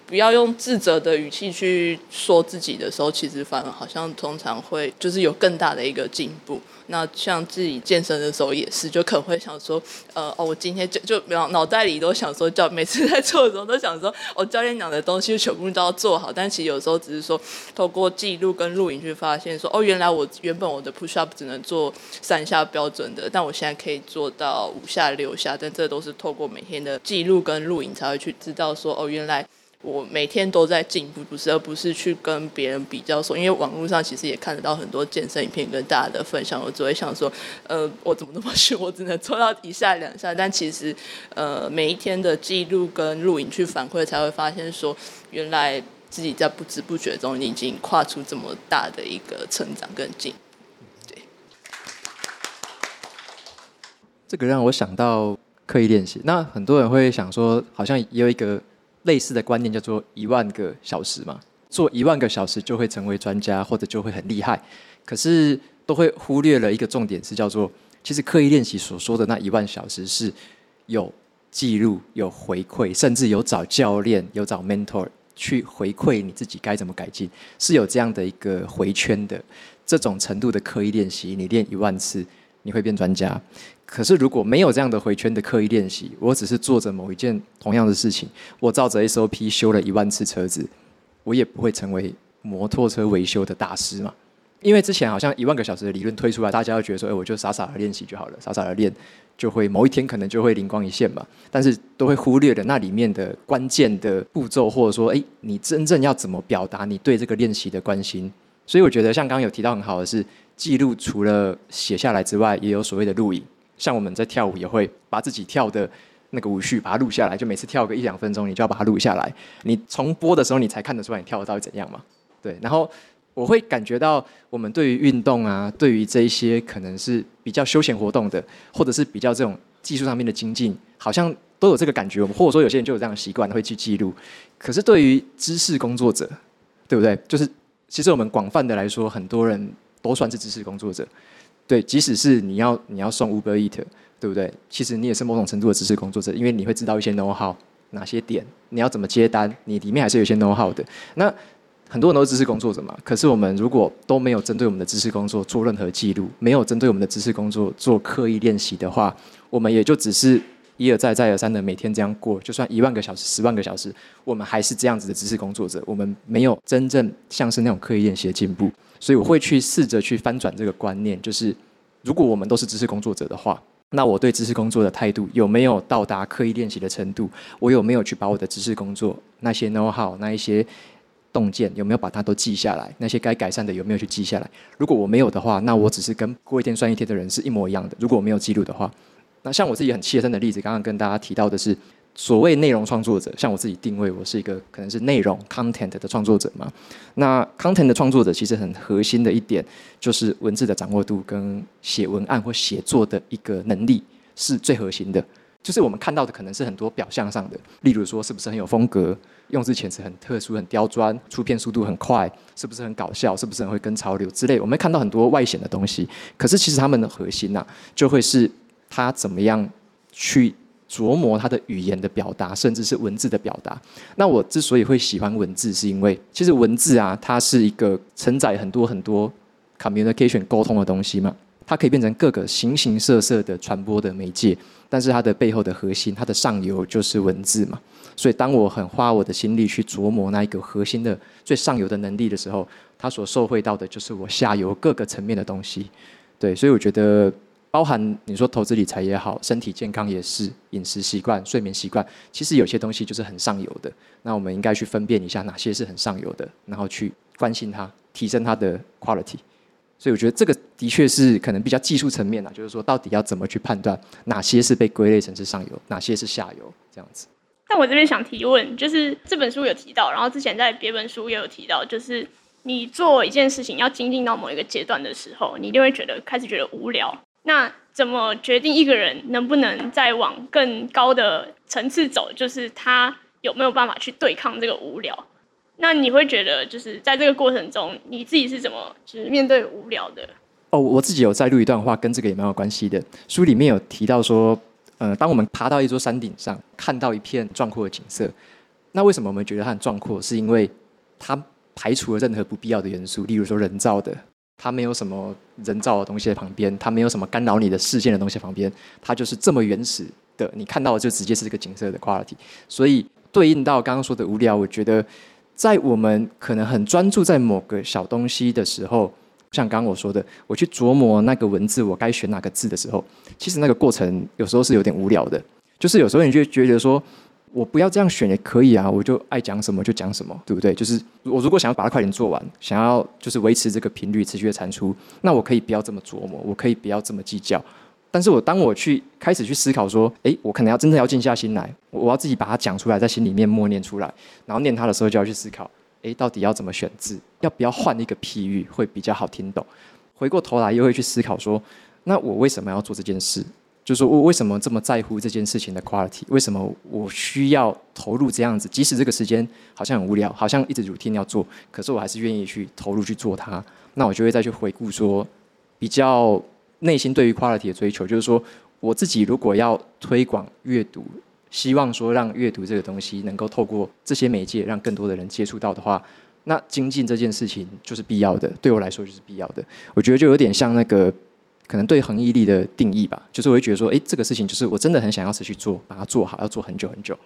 不要用自责的语气去说自己的时候，其实反而好像通常会就是有更大的一个进步。那像自己健身的时候也是，就可能会想说，呃，哦，我今天就就脑脑袋里都想说，教每次在做的时候都想说，哦，教练讲的东西全部都要做好。但其实有时候只是说，透过记录跟录影去发现说，哦，原来我原本我的 push up 只能做三下标准的，但我现在可以做到五下六下。但这都是透过每天的记录跟录影才会去知道说，哦，原来。我每天都在进步，不是，而不是去跟别人比较说，因为网络上其实也看得到很多健身影片跟大家的分享，我只会想说，呃，我怎么那么逊，我只能做到一下两下。但其实，呃，每一天的记录跟录影去反馈，才会发现说，原来自己在不知不觉中已经跨出这么大的一个成长跟进。对，这个让我想到刻意练习。那很多人会想说，好像也有一个。类似的观念叫做一万个小时嘛，做一万个小时就会成为专家，或者就会很厉害。可是都会忽略了一个重点，是叫做其实刻意练习所说的那一万小时是有记录、有回馈，甚至有找教练、有找 mentor 去回馈你自己该怎么改进，是有这样的一个回圈的这种程度的刻意练习。你练一万次，你会变专家。可是如果没有这样的回圈的刻意练习，我只是做着某一件同样的事情，我照着 SOP 修了一万次车子，我也不会成为摩托车维修的大师嘛。因为之前好像一万个小时的理论推出来，大家都觉得说，哎，我就傻傻的练习就好了，傻傻的练就会某一天可能就会灵光一现嘛。但是都会忽略了那里面的关键的步骤，或者说，哎，你真正要怎么表达你对这个练习的关心。所以我觉得像刚刚有提到很好的是，记录除了写下来之外，也有所谓的录影。像我们在跳舞，也会把自己跳的那个舞序把它录下来，就每次跳个一两分钟，你就要把它录下来。你重播的时候，你才看得出来你跳的到底怎样嘛？对。然后我会感觉到，我们对于运动啊，对于这一些可能是比较休闲活动的，或者是比较这种技术上面的精进，好像都有这个感觉。我们或者说有些人就有这样的习惯，会去记录。可是对于知识工作者，对不对？就是其实我们广泛的来说，很多人都算是知识工作者。对，即使是你要你要送 Uber Eat，对不对？其实你也是某种程度的知识工作者，因为你会知道一些 know how，哪些点你要怎么接单，你里面还是有一些 know how 的。那很多人都是知识工作者嘛，可是我们如果都没有针对我们的知识工作做任何记录，没有针对我们的知识工作做刻意练习的话，我们也就只是一而再再而三的每天这样过，就算一万个小时、十万个小时，我们还是这样子的知识工作者，我们没有真正像是那种刻意练习的进步。所以我会去试着去翻转这个观念，就是如果我们都是知识工作者的话，那我对知识工作的态度有没有到达刻意练习的程度？我有没有去把我的知识工作那些 know how 那一些洞见有没有把它都记下来？那些该改善的有没有去记下来？如果我没有的话，那我只是跟过一天算一天的人是一模一样的。如果我没有记录的话，那像我自己很切身的例子，刚刚跟大家提到的是，所谓内容创作者，像我自己定位，我是一个可能是内容 content 的创作者嘛。那 content 的创作者其实很核心的一点，就是文字的掌握度跟写文案或写作的一个能力是最核心的。就是我们看到的可能是很多表象上的，例如说是不是很有风格，用字遣词很特殊、很刁钻，出片速度很快，是不是很搞笑，是不是很会跟潮流之类。我们看到很多外显的东西，可是其实他们的核心呐、就会是他怎么样去。琢磨他的语言的表达，甚至是文字的表达。那我之所以会喜欢文字，是因为其实文字啊，它是一个承载很多很多 communication 沟通的东西嘛。它可以变成各个形形色色的传播的媒介，但是它的背后的核心，它的上游就是文字嘛。所以当我很花我的心力去琢磨那一个核心的最上游的能力的时候，它所受惠到的就是我下游各个层面的东西。对，所以我觉得。包含你说投资理财也好，身体健康也是，饮食习惯、睡眠习惯，其实有些东西就是很上游的。那我们应该去分辨一下哪些是很上游的，然后去关心它，提升它的 quality。所以我觉得这个的确是可能比较技术层面啦，就是说到底要怎么去判断哪些是被归类成是上游，哪些是下游这样子。但我这边想提问，就是这本书有提到，然后之前在别本书也有提到，就是你做一件事情要精进到某一个阶段的时候，你一定会觉得开始觉得无聊。那怎么决定一个人能不能再往更高的层次走？就是他有没有办法去对抗这个无聊？那你会觉得，就是在这个过程中，你自己是怎么就是面对无聊的？哦，我自己有在录一段话，跟这个也蛮有关系的。书里面有提到说，呃，当我们爬到一座山顶上，看到一片壮阔的景色，那为什么我们觉得它很壮阔？是因为它排除了任何不必要的元素，例如说人造的。它没有什么人造的东西在旁边，它没有什么干扰你的视线的东西在旁边，它就是这么原始的，你看到的就直接是这个景色的 quality。所以对应到刚刚说的无聊，我觉得在我们可能很专注在某个小东西的时候，像刚刚我说的，我去琢磨那个文字，我该选哪个字的时候，其实那个过程有时候是有点无聊的，就是有时候你就觉得说。我不要这样选也可以啊，我就爱讲什么就讲什么，对不对？就是我如果想要把它快点做完，想要就是维持这个频率持续的产出，那我可以不要这么琢磨，我可以不要这么计较。但是我当我去开始去思考说，诶，我可能要真的要静下心来，我要自己把它讲出来，在心里面默念出来，然后念它的时候就要去思考，诶，到底要怎么选字，要不要换一个譬喻会比较好听懂？回过头来又会去思考说，那我为什么要做这件事？就是我为什么这么在乎这件事情的 quality？为什么我需要投入这样子？即使这个时间好像很无聊，好像一直 routine 要做，可是我还是愿意去投入去做它。那我就会再去回顾说，比较内心对于 quality 的追求，就是说我自己如果要推广阅读，希望说让阅读这个东西能够透过这些媒介让更多的人接触到的话，那精进这件事情就是必要的，对我来说就是必要的。我觉得就有点像那个。可能对恒毅力的定义吧，就是我会觉得说，诶，这个事情就是我真的很想要持续做，把它做好，要做很久很久。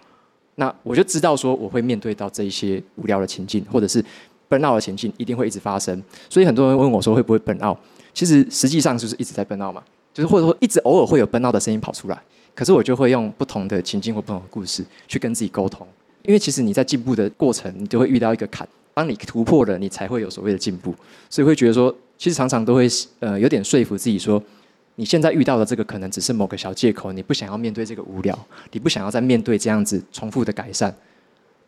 那我就知道说，我会面对到这一些无聊的情境，或者是 burn out 的情境，一定会一直发生。所以很多人问我说，会不会 burn out？其实实际上就是一直在 burn out 嘛，就是或者说一直偶尔会有 burn out 的声音跑出来。可是我就会用不同的情境或不同的故事去跟自己沟通，因为其实你在进步的过程，你就会遇到一个坎，当你突破了，你才会有所谓的进步。所以会觉得说。其实常常都会呃有点说服自己说，你现在遇到的这个可能只是某个小借口，你不想要面对这个无聊，你不想要再面对这样子重复的改善，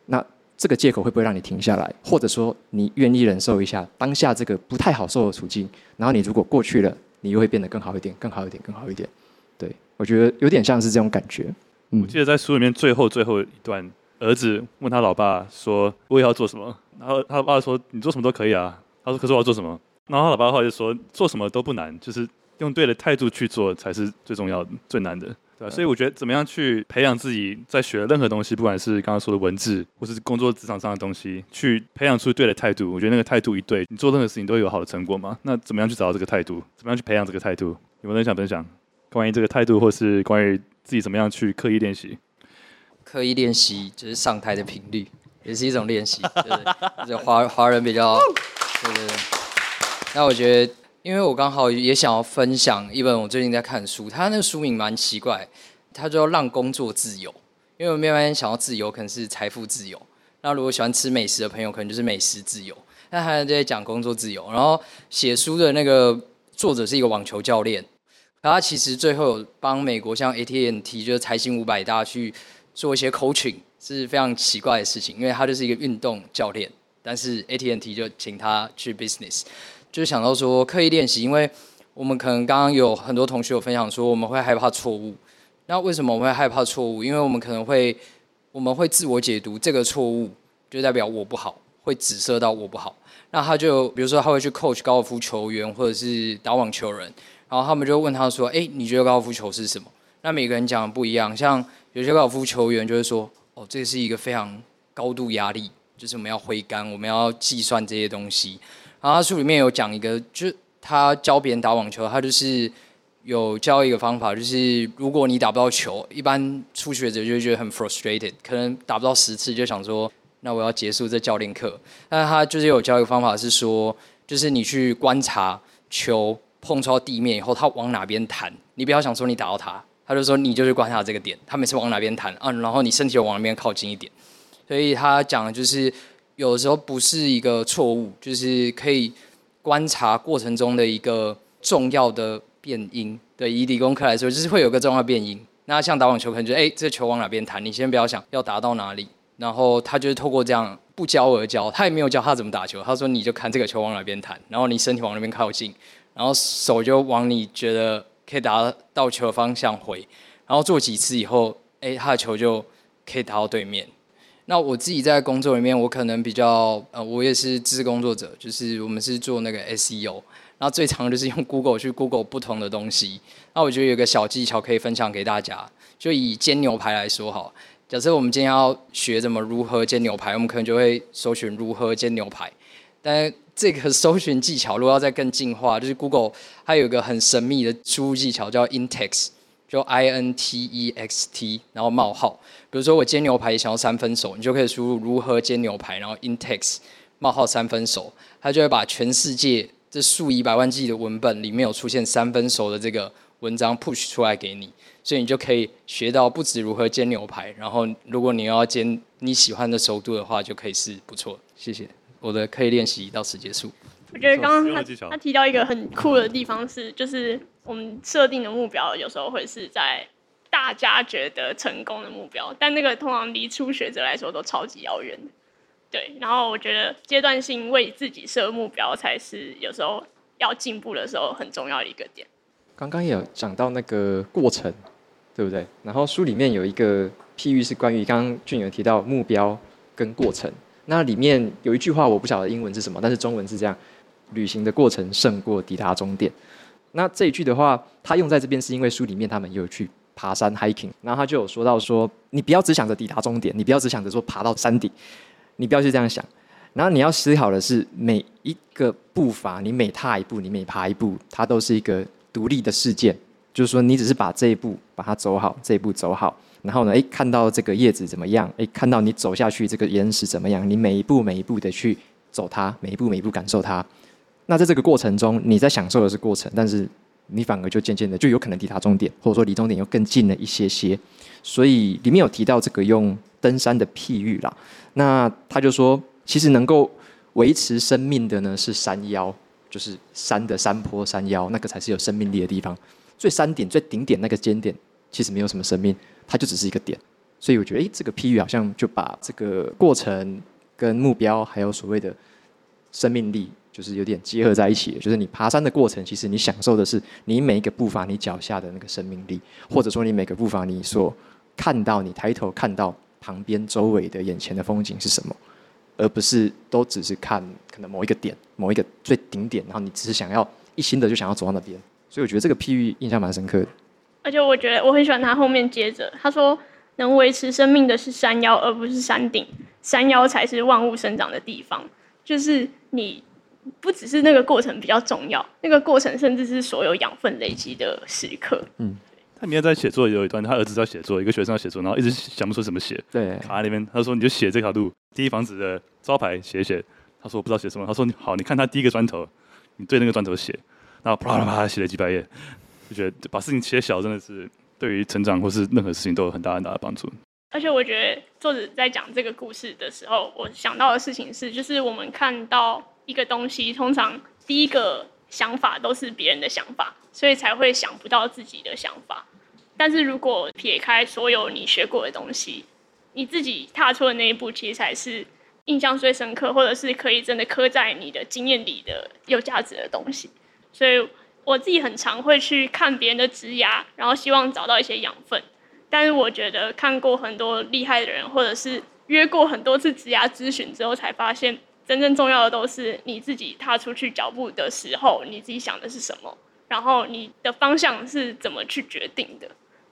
那这个借口会不会让你停下来？或者说你愿意忍受一下当下这个不太好受的处境，然后你如果过去了，你又会变得更好一点，更好一点，更好一点。对，我觉得有点像是这种感觉。嗯，我记得在书里面最后最后一段，儿子问他老爸说：“我也要做什么？”然后他爸说：“你做什么都可以啊。”他说：“可是我要做什么？”然后他老爸后来就说：“做什么都不难，就是用对的态度去做才是最重要的、最难的，对吧？”所以我觉得，怎么样去培养自己，在学任何东西，不管是刚刚说的文字，或是工作职场上的东西，去培养出对的态度。我觉得那个态度一对，你做任何事情都会有好的成果嘛。那怎么样去找到这个态度？怎么样去培养这个态度？有没有人想分享关于这个态度，或是关于自己怎么样去刻意练习？刻意练习就是上台的频率，也是一种练习。对，就华华人比较，对对对。那我觉得，因为我刚好也想要分享一本我最近在看书，它那个书名蛮奇怪，它就让工作自由。因为我们一般想要自由，可能是财富自由。那如果喜欢吃美食的朋友，可能就是美食自由。那还在讲工作自由。然后写书的那个作者是一个网球教练，他其实最后有帮美国像 AT&T 就是财新五百大去做一些 coaching 是非常奇怪的事情，因为他就是一个运动教练，但是 AT&T 就请他去 business，就想到说刻意练习，因为我们可能刚刚有很多同学有分享说我们会害怕错误，那为什么我们会害怕错误？因为我们可能会我们会自我解读这个错误就代表我不好，会指涉到我不好。那他就比如说他会去 coach 高尔夫球员或者是打网球人，然后他们就问他说：“哎，你觉得高尔夫球是什么？”那每个人讲的不一样，像有些高尔夫球员就会说：“哦，这是一个非常高度压力，就是我们要挥杆，我们要计算这些东西。”然后他书里面有讲一个，就是他教别人打网球，他就是有教一个方法，就是如果你打不到球，一般初学者就觉得很 frustrated，可能打不到十次就想说。那我要结束这教练课。那他就是有教一个方法，是说，就是你去观察球碰触到地面以后，它往哪边弹。你不要想说你打到它，他就说你就去观察这个点，他每次往哪边弹啊，然后你身体往那边靠近一点。所以他讲的就是，有时候不是一个错误，就是可以观察过程中的一个重要的变因。对，以理工科来说，就是会有个重要变因。那像打网球，可能就哎，这球往哪边弹，你先不要想要打到哪里。然后他就是透过这样不教而教，他也没有教他怎么打球。他说：“你就看这个球往哪边弹，然后你身体往那边靠近，然后手就往你觉得可以打到球的方向回。然后做几次以后，哎，他的球就可以打到对面。那我自己在工作里面，我可能比较呃，我也是知识工作者，就是我们是做那个 SEO，然后最常就是用 Google 去 Google 不同的东西。那我觉得有个小技巧可以分享给大家，就以煎牛排来说哈。”假设我们今天要学怎么如何煎牛排，我们可能就会搜寻如何煎牛排。但这个搜寻技巧如果要再更进化，就是 Google 它有一个很神秘的输入技巧叫 in-text，就 I N T E X T，然后冒号。比如说我煎牛排想要三分熟，你就可以输入如何煎牛排，然后 Intex 冒号三分熟，它就会把全世界这数以百万计的文本里面有出现三分熟的这个文章 push 出来给你。所以你就可以学到不止如何煎牛排，然后如果你要煎你喜欢的熟度的话，就可以是不错。谢谢，我的刻意练习到此结束。我觉得刚刚他他提到一个很酷的地方是，就是我们设定的目标有时候会是在大家觉得成功的目标，但那个通常离初学者来说都超级遥远的。对，然后我觉得阶段性为自己设目标才是有时候要进步的时候很重要的一个点。刚刚也有讲到那个过程。对不对？然后书里面有一个譬喻是关于刚刚俊有提到目标跟过程。那里面有一句话我不晓得英文是什么，但是中文是这样：旅行的过程胜过抵达终点。那这一句的话，他用在这边是因为书里面他们有去爬山 hiking，然后他就有说到说，你不要只想着抵达终点，你不要只想着说爬到山顶，你不要去这样想。然后你要思考的是每一个步伐，你每踏一步，你每爬一步，它都是一个独立的事件。就是说，你只是把这一步把它走好，这一步走好，然后呢，诶，看到这个叶子怎么样？诶，看到你走下去这个岩石怎么样？你每一步每一步的去走它，每一步每一步感受它。那在这个过程中，你在享受的是过程，但是你反而就渐渐的就有可能抵达终点，或者说离终点又更近了一些些。所以里面有提到这个用登山的譬喻啦。那他就说，其实能够维持生命的呢是山腰，就是山的山坡山腰，那个才是有生命力的地方。最山顶、最顶点那个尖点，其实没有什么生命，它就只是一个点。所以我觉得，诶，这个譬喻好像就把这个过程跟目标，还有所谓的生命力，就是有点结合在一起。就是你爬山的过程，其实你享受的是你每一个步伐，你脚下的那个生命力，或者说你每个步伐，你所看到、你抬头看到旁边、周围的眼前的风景是什么，而不是都只是看可能某一个点、某一个最顶点，然后你只是想要一心的就想要走到那边。所以我觉得这个譬喻印象蛮深刻的，而且我觉得我很喜欢他后面接着他说，能维持生命的是山腰，而不是山顶。山腰才是万物生长的地方。就是你不只是那个过程比较重要，那个过程甚至是所有养分累积的时刻。嗯，他明天在写作有一段，他儿子在写作，一个学生在写作，然后一直想不出怎么写，对，卡在那边。他说：“你就写这条路，第一房子的招牌写一写。”他说：“我不知道写什么。”他说：“好，你看他第一个砖头，你对那个砖头写。”然后啪啦啪啦写了几百页，就觉得把事情切小真的是对于成长或是任何事情都有很大很大的帮助。而且我觉得作者在讲这个故事的时候，我想到的事情是，就是我们看到一个东西，通常第一个想法都是别人的想法，所以才会想不到自己的想法。但是如果撇开所有你学过的东西，你自己踏出的那一步，其实才是印象最深刻，或者是可以真的刻在你的经验里的有价值的东西。所以我自己很常会去看别人的职涯，然后希望找到一些养分。但是我觉得看过很多厉害的人，或者是约过很多次职涯咨询之后，才发现真正重要的都是你自己踏出去脚步的时候，你自己想的是什么，然后你的方向是怎么去决定的。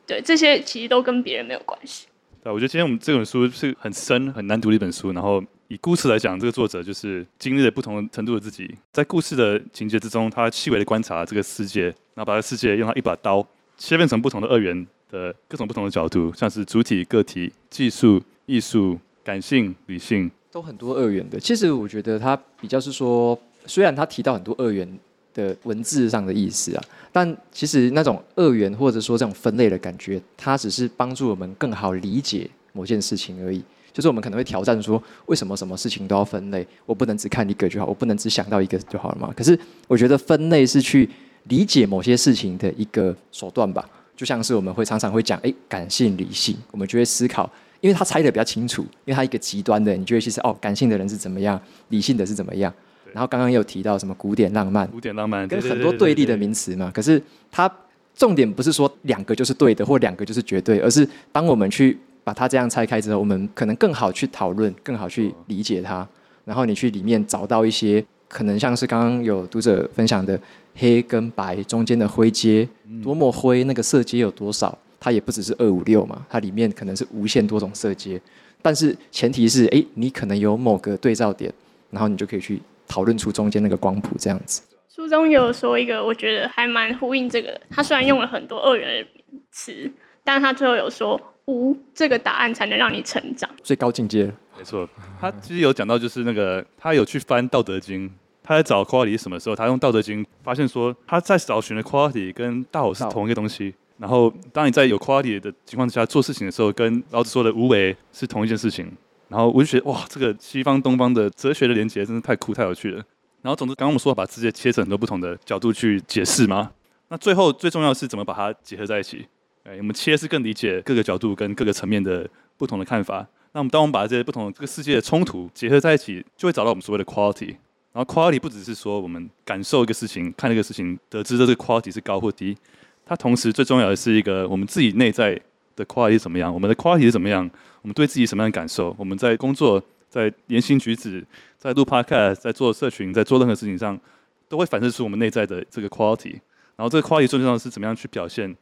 对，这些其实都跟别人没有关系。对，我觉得今天我们这本书是很深、很难读的一本书。然后以故事来讲，这个作者就是经历了不同程度的自己，在故事的情节之中，他细微的观察这个世界，然后把这世界用他一把刀切分成不同的二元的各种不同的角度，像是主体、个体、技术、艺术、感性、理性，都很多二元的。其实我觉得他比较是说，虽然他提到很多二元的文字上的意思啊，但其实那种二元或者说这种分类的感觉，它只是帮助我们更好理解某件事情而已。就是我们可能会挑战说，为什么什么事情都要分类？我不能只看一个就好，我不能只想到一个就好了嘛？可是我觉得分类是去理解某些事情的一个手段吧。就像是我们会常常会讲，诶，感性、理性，我们就会思考，因为它拆的比较清楚，因为它一个极端的，你就会其实哦，感性的人是怎么样，理性的是怎么样。然后刚刚也有提到什么古典浪漫，古典浪漫跟很多对立的名词嘛。可是它重点不是说两个就是对的，或两个就是绝对，而是当我们去把它这样拆开之后，我们可能更好去讨论，更好去理解它。然后你去里面找到一些可能像是刚刚有读者分享的黑跟白中间的灰阶，多么灰，那个色阶有多少？它也不只是二五六嘛，它里面可能是无限多种色阶。但是前提是，哎，你可能有某个对照点，然后你就可以去。讨论出中间那个光谱这样子。书中有说一个，我觉得还蛮呼应这个的。他虽然用了很多二元的词，但是他最后有说无这个答案才能让你成长。最高境界，没错。他其实有讲到，就是那个他有去翻《道德经》，他在找 quality 什么时候，他用《道德经》发现说他在找寻的 quality 跟道是同一个东西。然后当你在有 quality 的情况之下做事情的时候，跟老子说的无为是同一件事情。然后我就觉得哇，这个西方东方的哲学的连接真是太酷太有趣了。然后总之，刚刚我们说把世界切成很多不同的角度去解释嘛，那最后最重要的是怎么把它结合在一起？哎，我们切是更理解各个角度跟各个层面的不同的看法。那我们当我们把这些不同这个世界的冲突结合在一起，就会找到我们所谓的 quality。然后 quality 不只是说我们感受一个事情、看一个事情，得知这个 quality 是高或低，它同时最重要的是一个我们自己内在的 quality 是怎么样，我们的 quality 是怎么样。我们对自己什么样的感受？我们在工作、在言行举止、在录 podcast、在做社群、在做任何事情上，都会反射出我们内在的这个 quality。然后这个 quality 最重要的是怎么样去表现？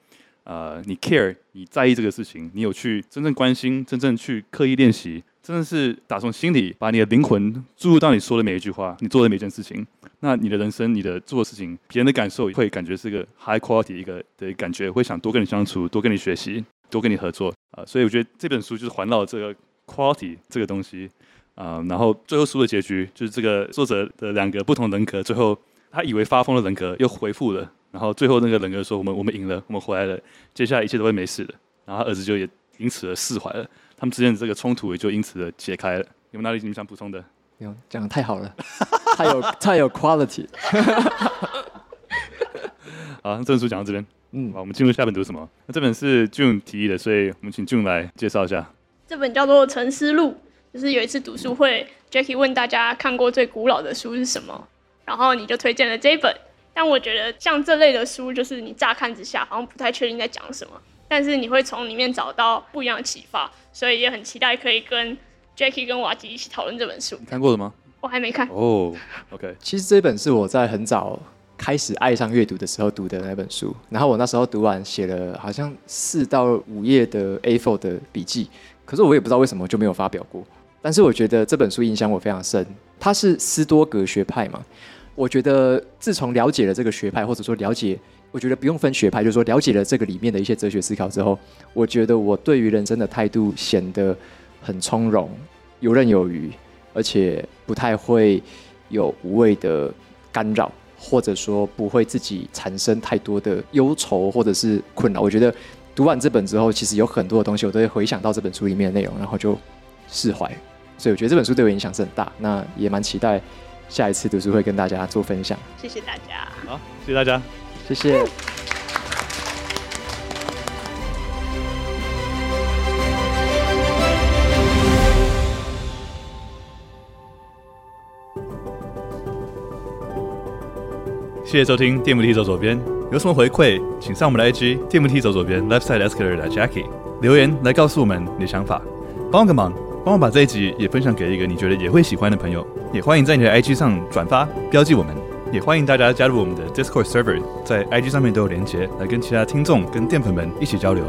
呃，你 care，你在意这个事情，你有去真正关心、真正去刻意练习，真的是打从心里把你的灵魂注入到你说的每一句话、你做的每一件事情。那你的人生、你的做的事情，别人的感受会感觉是个 high quality 一个的感觉，会想多跟你相处、多跟你学习。多跟你合作啊，所以我觉得这本书就是环绕这个 quality 这个东西啊，然后最后书的结局就是这个作者的两个不同人格，最后他以为发疯的人格又恢复了，然后最后那个人格说我们我们赢了，我们回来了，接下来一切都会没事的，然后他儿子就也因此而释怀了，他们之间的这个冲突也就因此而解开了。有没有哪里你们想补充的？没有，讲的太好了，*laughs* 太有太有 quality。*laughs* 好，这本书讲到这边。嗯，好，我们进入下本读什么？那这本是 June 提议的，所以我们请 June 来介绍一下。这本叫做《沉思录》，就是有一次读书会，Jackie 问大家看过最古老的书是什么，然后你就推荐了这一本。但我觉得像这类的书，就是你乍看之下好像不太确定在讲什么，但是你会从里面找到不一样的启发，所以也很期待可以跟 Jackie 跟瓦吉一起讨论这本书。你看过了吗？我还没看。哦、oh，OK。其实这本是我在很早。开始爱上阅读的时候读的那本书，然后我那时候读完写了好像四到五页的 A4 的笔记，可是我也不知道为什么就没有发表过。但是我觉得这本书影响我非常深，它是斯多格学派嘛。我觉得自从了解了这个学派，或者说了解，我觉得不用分学派，就是说了解了这个里面的一些哲学思考之后，我觉得我对于人生的态度显得很从容、游刃有余，而且不太会有无谓的干扰。或者说不会自己产生太多的忧愁或者是困扰。我觉得读完这本之后，其实有很多的东西我都会回想到这本书里面的内容，然后就释怀。所以我觉得这本书对我影响是很大。那也蛮期待下一次读书会跟大家做分享。谢谢大家。好，谢谢大家，谢谢。谢谢收听《电梯走左边》，有什么回馈，请上我们的 IG《电梯走左边》（Left Side Escalator） 的 Jackie 留言来告诉我们你的想法。帮个忙，帮我把这一集也分享给一个你觉得也会喜欢的朋友。也欢迎在你的 IG 上转发标记我们。也欢迎大家加入我们的 Discord server，在 IG 上面都有连接，来跟其他听众跟淀粉们一起交流。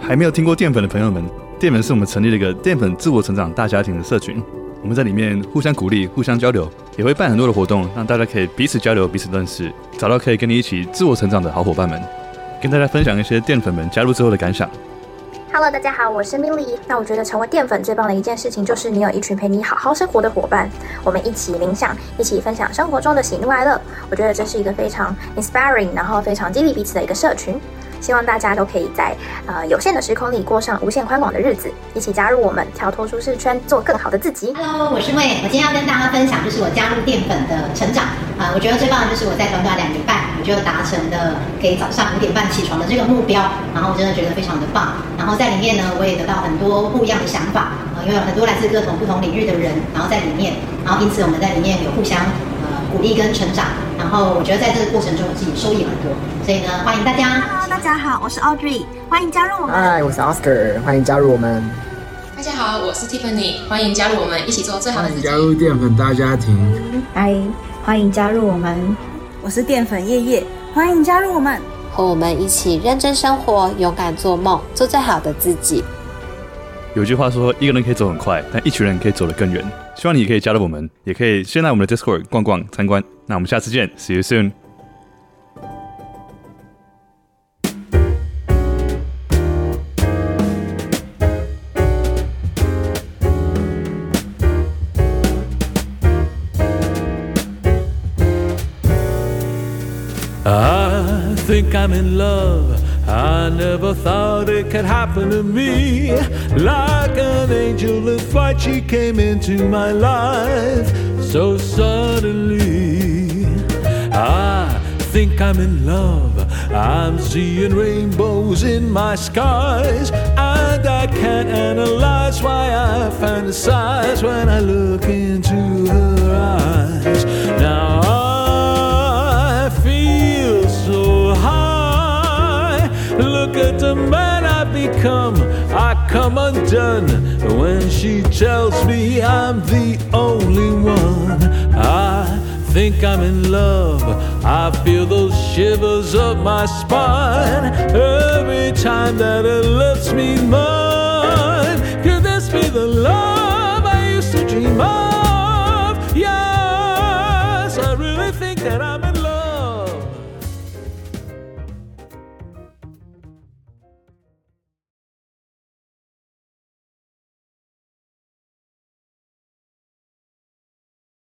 还没有听过淀粉的朋友们，淀粉是我们成立了一个淀粉自我成长大家庭的社群。我们在里面互相鼓励、互相交流，也会办很多的活动，让大家可以彼此交流、彼此认识，找到可以跟你一起自我成长的好伙伴们，跟大家分享一些淀粉们加入之后的感想。Hello，大家好，我是 Milly。那我觉得成为淀粉最棒的一件事情，就是你有一群陪你好好生活的伙伴，我们一起冥想，一起分享生活中的喜怒哀乐。我觉得这是一个非常 inspiring，然后非常激励彼此的一个社群。希望大家都可以在呃有限的时空里过上无限宽广的日子，一起加入我们，跳脱舒适圈，做更好的自己。Hello，我是魏，我今天要跟大家分享就是我加入淀粉的成长啊、呃，我觉得最棒的就是我在短短两年半，我就达成的可以早上五点半起床的这个目标，然后我真的觉得非常的棒。然后在里面呢，我也得到很多不一样的想法啊、呃，因为有很多来自各种不同领域的人，然后在里面，然后因此我们在里面有互相。鼓励跟成长，然后我觉得在这个过程中，我自己收益很多，所以呢，欢迎大家。Hello，大家好，我是 Audrey，欢迎加入我们。Hi，我是 Oscar，欢迎加入我们。大家好，我是 Tiffany，欢迎加入我们，一起做最好的自己。加入淀粉大家庭。嗨，欢迎加入我们。我是淀粉叶叶，欢迎加入我们，和我们一起认真生活，勇敢做梦，做最好的自己。有句话说，一个人可以走很快，但一群人可以走得更远。希望你也可以加入我们，也可以先来我们的 Discord 逛逛参观。那我们下次见，See you soon。I think I'm in love. I never thought it could happen to me. Like an angel in flight, she came into my life so suddenly. I think I'm in love. I'm seeing rainbows in my skies. And I can't analyze why I fantasize when I look into her eyes. Now the man I've become. I come undone when she tells me I'm the only one. I think I'm in love. I feel those shivers up my spine every time that it lets me mine. Could this be the love I used to dream of? Yes, I really think that I'm.